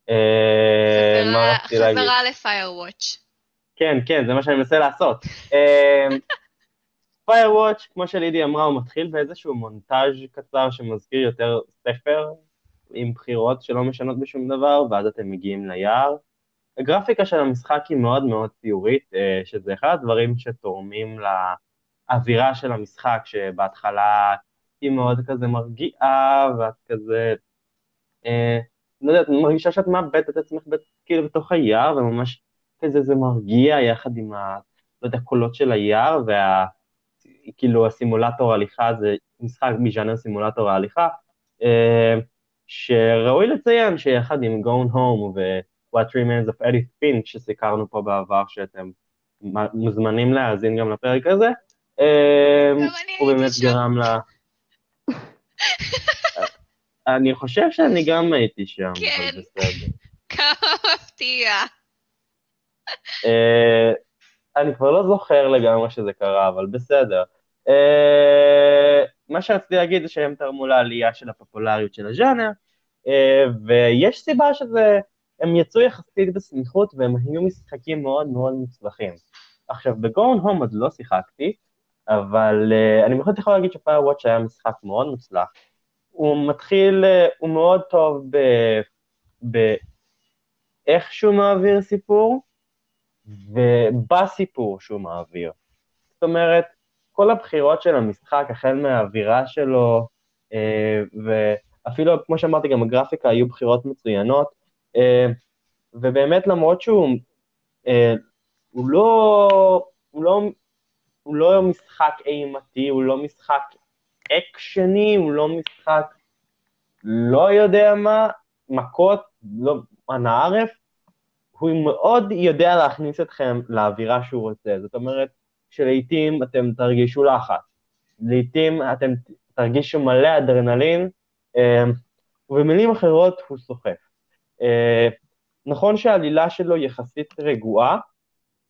אה, מה חזרה- רציתי להגיד? חזרה לפיירוואץ'. כן, כן, זה מה שאני מנסה לעשות. Firewatch, כמו שלידי אמרה, הוא מתחיל באיזשהו מונטאז' קצר שמזכיר יותר ספר עם בחירות שלא משנות בשום דבר, ואז אתם מגיעים ליער. הגרפיקה של המשחק היא מאוד מאוד ציורית, אה, שזה אחד הדברים שתורמים לאווירה של המשחק, שבהתחלה היא מאוד כזה מרגיעה, ואת כזה, אה, לא יודעת, מרגישה שאת מאבדת את עצמך כאילו בתוך היער, וממש כזה זה מרגיע יחד עם ה... לא יודע, קולות של היער, וה... כאילו הסימולטור הליכה זה משחק מז'אנר סימולטור ההליכה, אה, שראוי לציין שיחד עם Gone Home ו-What Remains of Edith Finch שסיקרנו פה בעבר, שאתם מוזמנים להאזין גם לפרק הזה, אה, הוא באמת גרם ל... אני חושב שאני גם הייתי שם, כן. כמה מפתיע. אה, אני כבר לא זוכר לגמרי שזה קרה, אבל בסדר. אה, מה שרציתי להגיד זה שהם תרמו לעלייה של הפופולריות של הז'אנר, אה, ויש סיבה שזה, הם יצאו יחסית בסמיכות והם היו משחקים מאוד מאוד מוצלחים. עכשיו, בגורן הום עוד לא שיחקתי, אבל uh, אני בהחלט יכול להגיד שפיירוואץ' היה משחק מאוד מוצלח. הוא מתחיל, uh, הוא מאוד טוב באיך שהוא מעביר סיפור, ובסיפור שהוא מעביר. זאת אומרת, כל הבחירות של המשחק, החל מהאווירה שלו, uh, ואפילו, כמו שאמרתי, גם הגרפיקה היו בחירות מצוינות, ובאמת למרות שהוא uh, הוא לא, הוא לא הוא לא משחק אימתי, הוא לא משחק אקשני, הוא לא משחק לא יודע מה, מכות, לא, אנא ערף, הוא מאוד יודע להכניס אתכם לאווירה שהוא רוצה. זאת אומרת, שלעיתים אתם תרגישו לחץ, לעיתים אתם תרגישו מלא אדרנלין, אה, ובמילים אחרות הוא סוחף. אה, נכון שהעלילה שלו יחסית רגועה,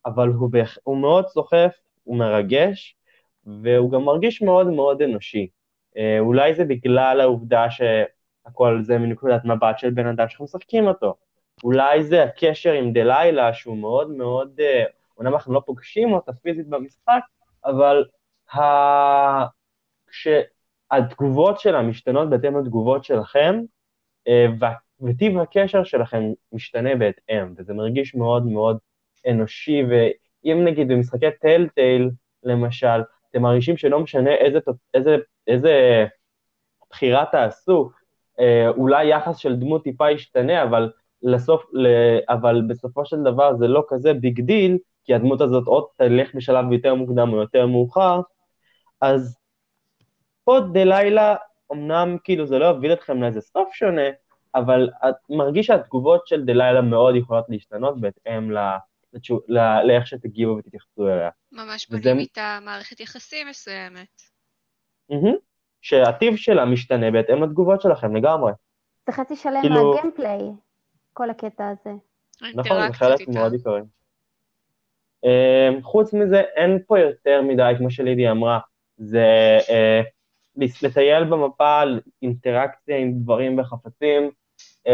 אבל הוא, בח... הוא מאוד סוחף הוא מרגש, והוא גם מרגיש מאוד מאוד אנושי. אה, אולי זה בגלל העובדה שהכל זה מנקודת מבט של בן אדם שאנחנו משחקים אותו. אולי זה הקשר עם דלילה שהוא מאוד מאוד, אה, אומנם אנחנו לא פוגשים אותה פיזית במשחק, אבל ה... כשהתגובות שלה משתנות בהתאם לתגובות שלכם, אה, וטיב הקשר שלכם משתנה בהתאם, וזה מרגיש מאוד מאוד אנושי, אם נגיד במשחקי Telltale, למשל, אתם מרגישים שלא משנה איזה, איזה, איזה בחירה תעשו, אה, אולי יחס של דמות טיפה ישתנה, אבל, לסוף, ל, אבל בסופו של דבר זה לא כזה big deal, כי הדמות הזאת עוד תלך בשלב יותר מוקדם או יותר מאוחר, אז פה דלילה, אמנם כאילו זה לא יוביל אתכם לאיזה סוף שונה, אבל את מרגיש שהתגובות של דלילה מאוד יכולות להשתנות בהתאם ל... לאיך שתגיבו ותתייחסו אליה. ממש בונים איתה מערכת יחסים מסוימת. שהטיב שלה משתנה בהתאם לתגובות שלכם לגמרי. זה חצי שלם כאילו... מהגיימפליי, כל הקטע הזה. נכון, זה חלק מאוד עיקרי. אמ, חוץ מזה, אין פה יותר מדי, כמו שלידי אמרה, זה uh, לטייל במפה על אינטראקציה עם דברים וחפצים, uh,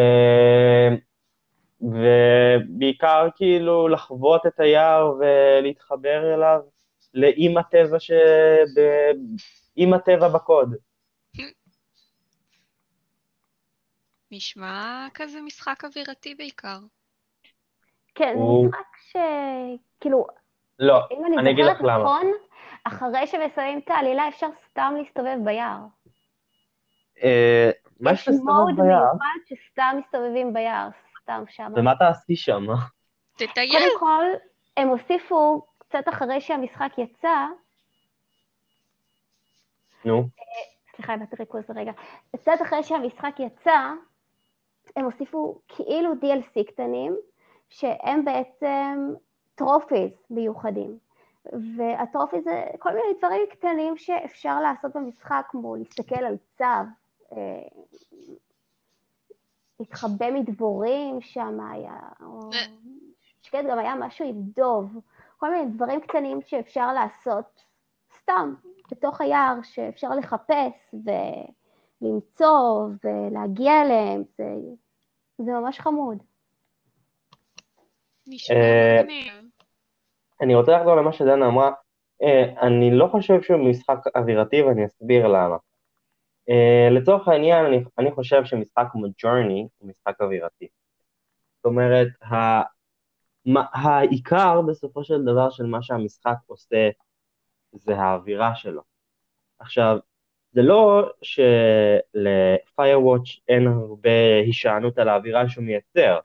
ובעיקר כאילו לחוות את היער ולהתחבר אליו, לאם הטבע, שב... עם הטבע בקוד. נשמע כזה משחק אווירתי בעיקר. כן, הוא... משחק ש... כאילו... לא, אני, אני אגיד לך למה. נכון, אחרי שמסיימים את העלילה אפשר סתם להסתובב ביער. אה, מה יש להסתובב ביער? יש מוד מיוחד שסתם מסתובבים ביער, סתם שם. ומה תעשי שם? תטייל. קודם כל, הם הוסיפו קצת אחרי שהמשחק יצא, נו. סליחה, הבאתי ריכוז רגע. קצת אחרי שהמשחק יצא, הם הוסיפו כאילו DLC קטנים, שהם בעצם טרופיז מיוחדים. והטרופיז זה כל מיני דברים קטנים שאפשר לעשות במשחק, כמו להסתכל על צו, אה, להתחבא מדבורים שם היה, או שקט גם היה משהו עם דוב, כל מיני דברים קטנים שאפשר לעשות סתם בתוך היער, שאפשר לחפש ולמצוא ולהגיע אליהם, זה, זה ממש חמוד. אה, אני רוצה לחזור למה שדנה אמרה, אה, אני לא חושב שהוא משחק אווירתי ואני אסביר למה. Uh, לצורך העניין, אני, אני חושב שמשחק כמו ג'ורני הוא משחק אווירתי. זאת אומרת, ה, מה, העיקר בסופו של דבר של מה שהמשחק עושה זה האווירה שלו. עכשיו, זה לא של-Firewatch אין הרבה הישענות על האווירה שהוא מייצר,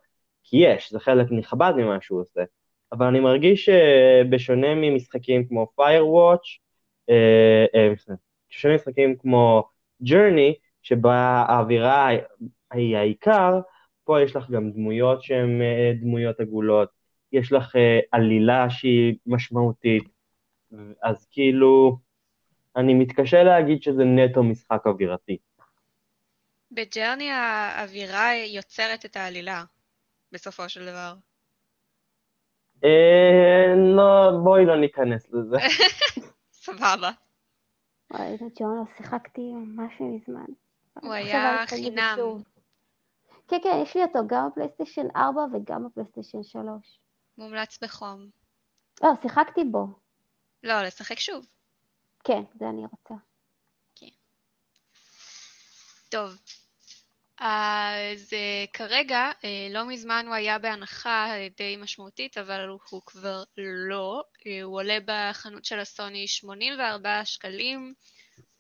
כי יש, זה חלק נכבד ממה שהוא עושה. אבל אני מרגיש שבשונה ממשחקים כמו Firewatch, בשונה ממשחקים כמו Journey, שבה האווירה היא העיקר, פה יש לך גם דמויות שהן דמויות עגולות, יש לך עלילה שהיא משמעותית, אז כאילו, אני מתקשה להגיד שזה נטו משחק אווירתי. בג'רני האווירה יוצרת את העלילה, בסופו של דבר. אה, לא, בואי לא ניכנס לזה. סבבה. וואי, ג'ון לא שיחקתי ממש מזמן. הוא היה חינם. כן, כן, יש לי אותו גם בפלייסטיישן 4 וגם בפלייסטיישן 3. מומלץ בחום. לא, שיחקתי בו. לא, לשחק שוב. כן, זה אני רוצה. כן. טוב, אז uh, כרגע, uh, לא מזמן הוא היה בהנחה די משמעותית, אבל הוא, הוא כבר לא. Uh, הוא עולה בחנות של הסוני 84 שקלים,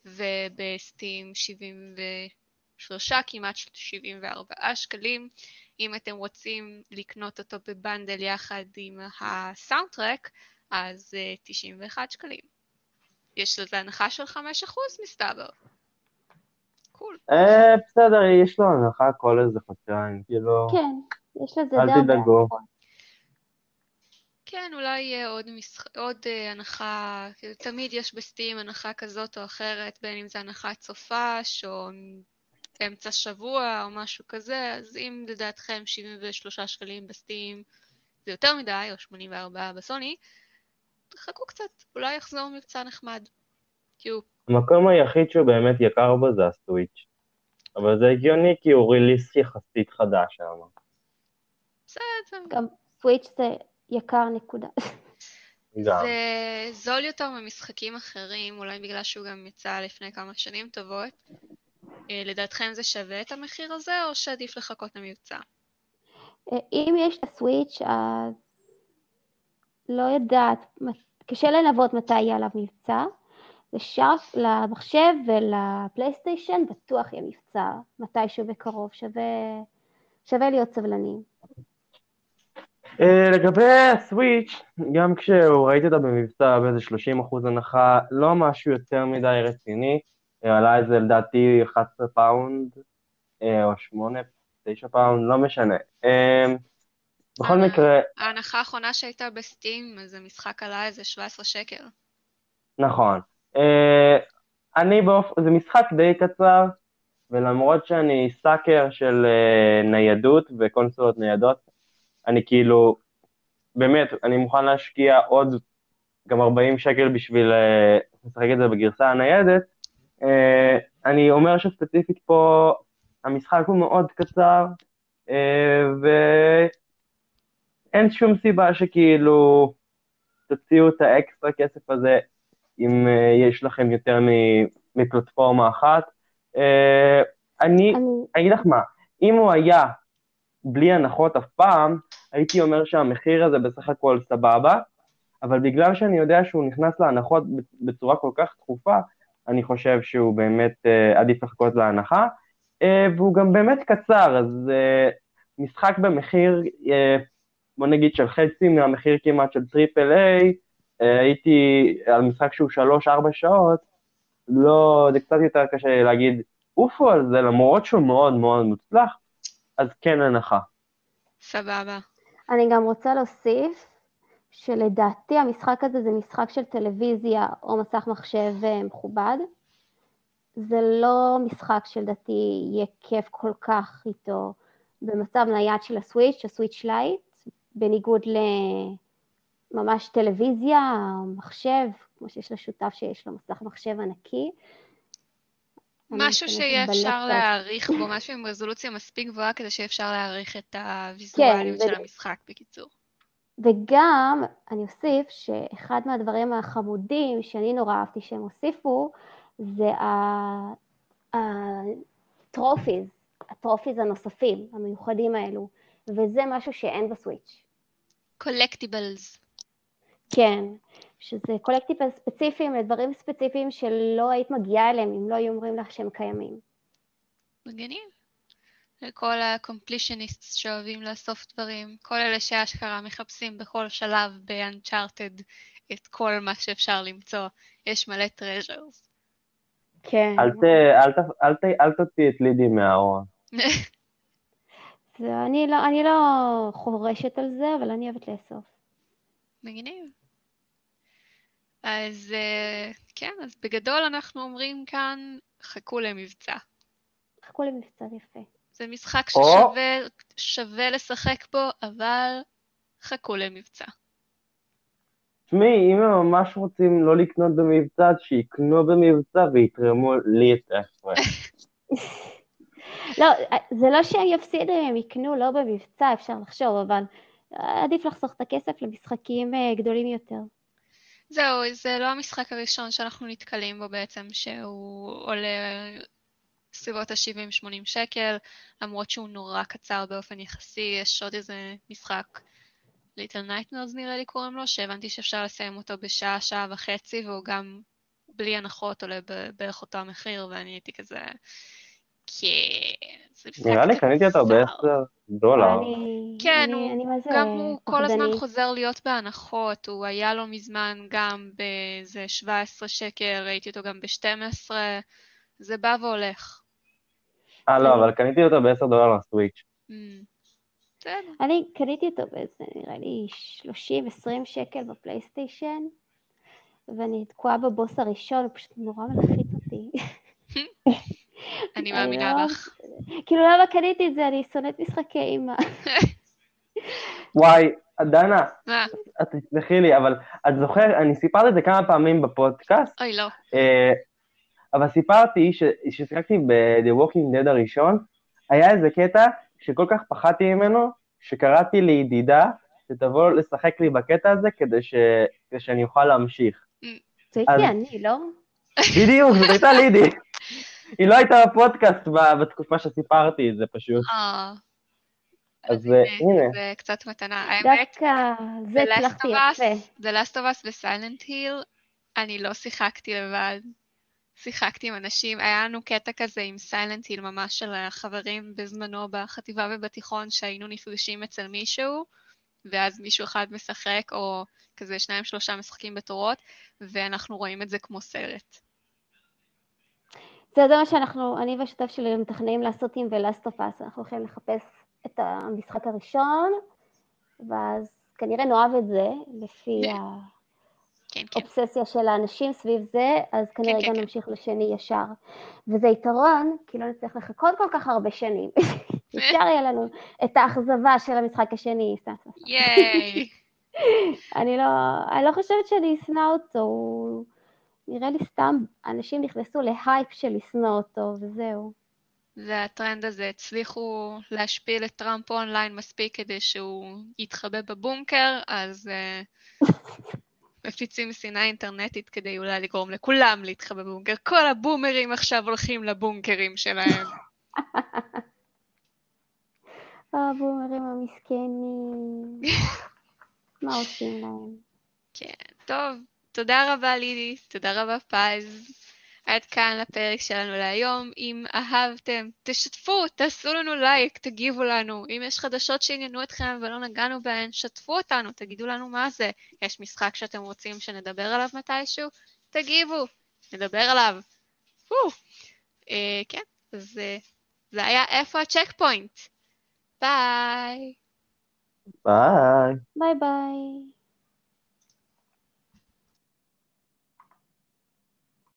ובסטים 73, כמעט 74 שקלים. אם אתם רוצים לקנות אותו בבנדל יחד עם הסאונדטרק, אז uh, 91 שקלים. יש לזה הנחה של 5% מסתבר. קול. אה, בסדר, יש לו הנחה כל איזה חודשיים, כאילו... כן, יש לזה די הרבה תדאגו. כן, אולי יהיה עוד, משח... עוד uh, הנחה, כאילו, תמיד יש בסטים הנחה כזאת או אחרת, בין אם זה הנחת סופש או באמצע שבוע או משהו כזה, אז אם לדעתכם 73 שקלים בסטים זה יותר מדי, או 84 בסוני, תחכו קצת, אולי יחזור מבצע נחמד. כאילו, המקום היחיד שהוא באמת יקר בו זה הסוויץ'. אבל זה הגיוני כי הוא ריליס יחסית חדש שם. בסדר. גם סוויץ' זה יקר נקודה. גם. זה זול יותר ממשחקים אחרים, אולי בגלל שהוא גם יצא לפני כמה שנים טובות. אה, לדעתכם זה שווה את המחיר הזה, או שעדיף לחכות למבצע? אה, אם יש את הסוויץ', אז לא יודעת, קשה לנבות מתי יהיה עליו מבצע. לשארק, למחשב ולפלייסטיישן בטוח יהיה מבצע מתישהו בקרוב, שווה, שווה להיות סבלניים. Uh, לגבי הסוויץ', גם כשראיתי אותה במבצע באיזה 30 אחוז הנחה, לא משהו יותר מדי רציני, אה, עלה איזה לדעתי 11 פאונד, uh, או 8, 9 פאונד, לא משנה. בכל מקרה... ההנחה האחרונה שהייתה ב Steam, אז המשחק עלה איזה 17 שקל. נכון. Uh, אני באופן, זה משחק די קצר, ולמרות שאני sucker של uh, ניידות וקונסולות ניידות, אני כאילו, באמת, אני מוכן להשקיע עוד גם 40 שקל בשביל uh, לשחק את זה בגרסה הניידת. אני אומר שספציפית פה המשחק הוא מאוד קצר, ואין שום סיבה שכאילו תוציאו את האקסטרה כסף הזה אם uh, יש לכם יותר מפלטפורמה אחת. Uh, אני, אגיד לך מה, אם הוא היה בלי הנחות אף פעם, הייתי אומר שהמחיר הזה בסך הכל סבבה, אבל בגלל שאני יודע שהוא נכנס להנחות בצורה כל כך תכופה, אני חושב שהוא באמת אה, עדיף לחכות להנחה, אה, והוא גם באמת קצר, אז אה, משחק במחיר, אה, בוא נגיד של חצי מהמחיר כמעט של triple A, אה, הייתי על משחק שהוא שלוש-ארבע שעות, לא, זה קצת יותר קשה להגיד עופו על זה, למרות שהוא מאוד מאוד מוצלח, אז כן הנחה. סבבה. אני גם רוצה להוסיף שלדעתי המשחק הזה זה משחק של טלוויזיה או מסך מחשב אה, מכובד. זה לא משחק שלדעתי יהיה כיף כל כך איתו במצב נייד של ה Switch, ה Switch Lite, בניגוד ל... ממש טלוויזיה, מחשב, כמו שיש לשותף שיש לו מסך מחשב ענקי. משהו שיהיה אפשר להעריך בו, משהו עם רזולוציה מספיק גבוהה כדי שיהיה אפשר להעריך את הוויזואליות כן, של ו... המשחק בקיצור. וגם, אני אוסיף שאחד מהדברים החמודים שאני נורא אהבתי שהם הוסיפו, זה הטרופיז, הטרופיז הנוספים, המיוחדים האלו, וזה משהו שאין בסוויץ'. קולקטיבלס. כן, שזה קולקטיבל ספציפיים לדברים ספציפיים שלא היית מגיעה אליהם אם לא היו אומרים לך שהם קיימים. מגניב. לכל ה-completionist שאוהבים לאסוף דברים, כל אלה שאשכרה מחפשים בכל שלב ב-Uncharted את כל מה שאפשר למצוא, יש מלא treasures. כן. אל ת- אל ת- אל ת- אל תוציא את לידי מהארון. זה, אני, לא, אני לא חורשת על זה, אבל אני אוהבת לאסוף. מגניב. אז אה, כן, אז בגדול אנחנו אומרים כאן, חכו למבצע. חכו למבצע יפה. זה משחק ששווה שווה לשחק בו, אבל חכו למבצע. תשמעי, אם הם ממש רוצים לא לקנות במבצע, אז שיקנו במבצע ויתרמו לי את ההפרש. לא, זה לא שהם יפסידו אם הם יקנו לא במבצע, אפשר לחשוב, אבל עדיף לחסוך את הכסף למשחקים אה, גדולים יותר. זהו, זה לא המשחק הראשון שאנחנו נתקלים בו בעצם, שהוא עולה סביבות ה-70-80 שקל, למרות שהוא נורא קצר באופן יחסי, יש עוד איזה משחק, Little Nightmares נראה לי קוראים לו, שהבנתי שאפשר לסיים אותו בשעה, שעה וחצי, והוא גם בלי הנחות עולה בערך אותו המחיר, ואני הייתי כזה, כן, משחק נראה לי קצר." קניתי אותו בעשר דולר. אני, כן, הוא- גם הוא כל הזמן. חוזר להיות בהנחות, הוא היה לא מזמן גם באיזה 17 שקל, ראיתי אותו גם ב-12, זה בא והולך. אה, לא, אני- אבל קניתי אותו בעשר דולר לסוויץ'. Mm. בסדר. אני קניתי אותו באיזה, נראה לי 30-20 שקל בפלייסטיישן, ואני תקועה בבוס הראשון, הוא פשוט נורא מלחיץ אותי. אני מאמינה לא- לך. כאילו, למה קניתי את זה? אני שונאת משחקי אימא. וואי, דנה, מה? את תסלחי לי, אבל את זוכרת, אני סיפרתי את זה כמה פעמים בפודקאסט, אוי, לא. אה, אבל סיפרתי ש- ששיחקתי ב-The Walking Dead הראשון, היה איזה קטע שכל כך פחדתי ממנו, שקראתי לידידה שתבוא לשחק לי בקטע הזה כדי, ש... כדי שאני אוכל להמשיך. זה אז- הייתי אני, לא? בדיוק, זאת הייתה לידי. היא לא הייתה בפודקאסט ב- בתקופה שסיפרתי את זה פשוט. אה. אז אה, הנה, זה קצת מתנה. האמת, זה The Last הצלחתי of Us, יפה. The Last of Us ו-Silent Hill, אני לא שיחקתי לבד. שיחקתי עם אנשים, היה לנו קטע כזה עם סיילנט היל ממש של החברים בזמנו בחטיבה ובתיכון שהיינו נפגשים אצל מישהו, ואז מישהו אחד משחק, או כזה שניים שלושה משחקים בתורות, ואנחנו רואים את זה כמו סרט. זה זה מה שאנחנו, אני והשותף שלי מתכננים לעשות עם Us. אנחנו הולכים לחפש את המשחק הראשון, ואז כנראה נאהב את זה, לפי כן, כן. האובססיה של האנשים סביב זה, אז כנראה כן, גם כן. נמשיך לשני ישר. וזה יתרון, כי לא נצטרך לחכות כל כך הרבה שנים. אפשר יהיה לנו את האכזבה של המשחק השני. סתם, סתם. ייי! אני לא, אני לא חושבת שאני אשנא אותו, הוא נראה לי סתם, אנשים נכנסו להייפ של לשנוא אותו, וזהו. זה הטרנד הזה, הצליחו להשפיל את טראמפ אונליין מספיק כדי שהוא יתחבא בבונקר, אז uh, מפיצים שנאה אינטרנטית כדי אולי לגרום לכולם להתחבא בבונקר. כל הבומרים עכשיו הולכים לבונקרים שלהם. הבומרים המסכנים, מה עושים להם? כן, טוב, תודה רבה לידי, תודה רבה פז. עד כאן הפרק שלנו להיום. אם אהבתם, תשתפו, תעשו לנו לייק, תגיבו לנו. אם יש חדשות שעניינו אתכם ולא נגענו בהן, שתפו אותנו, תגידו לנו מה זה. יש משחק שאתם רוצים שנדבר עליו מתישהו? תגיבו, נדבר עליו. פו. אה, כן, אז אה, זה היה איפה הצ'ק פוינט. ביי. ביי. ביי ביי.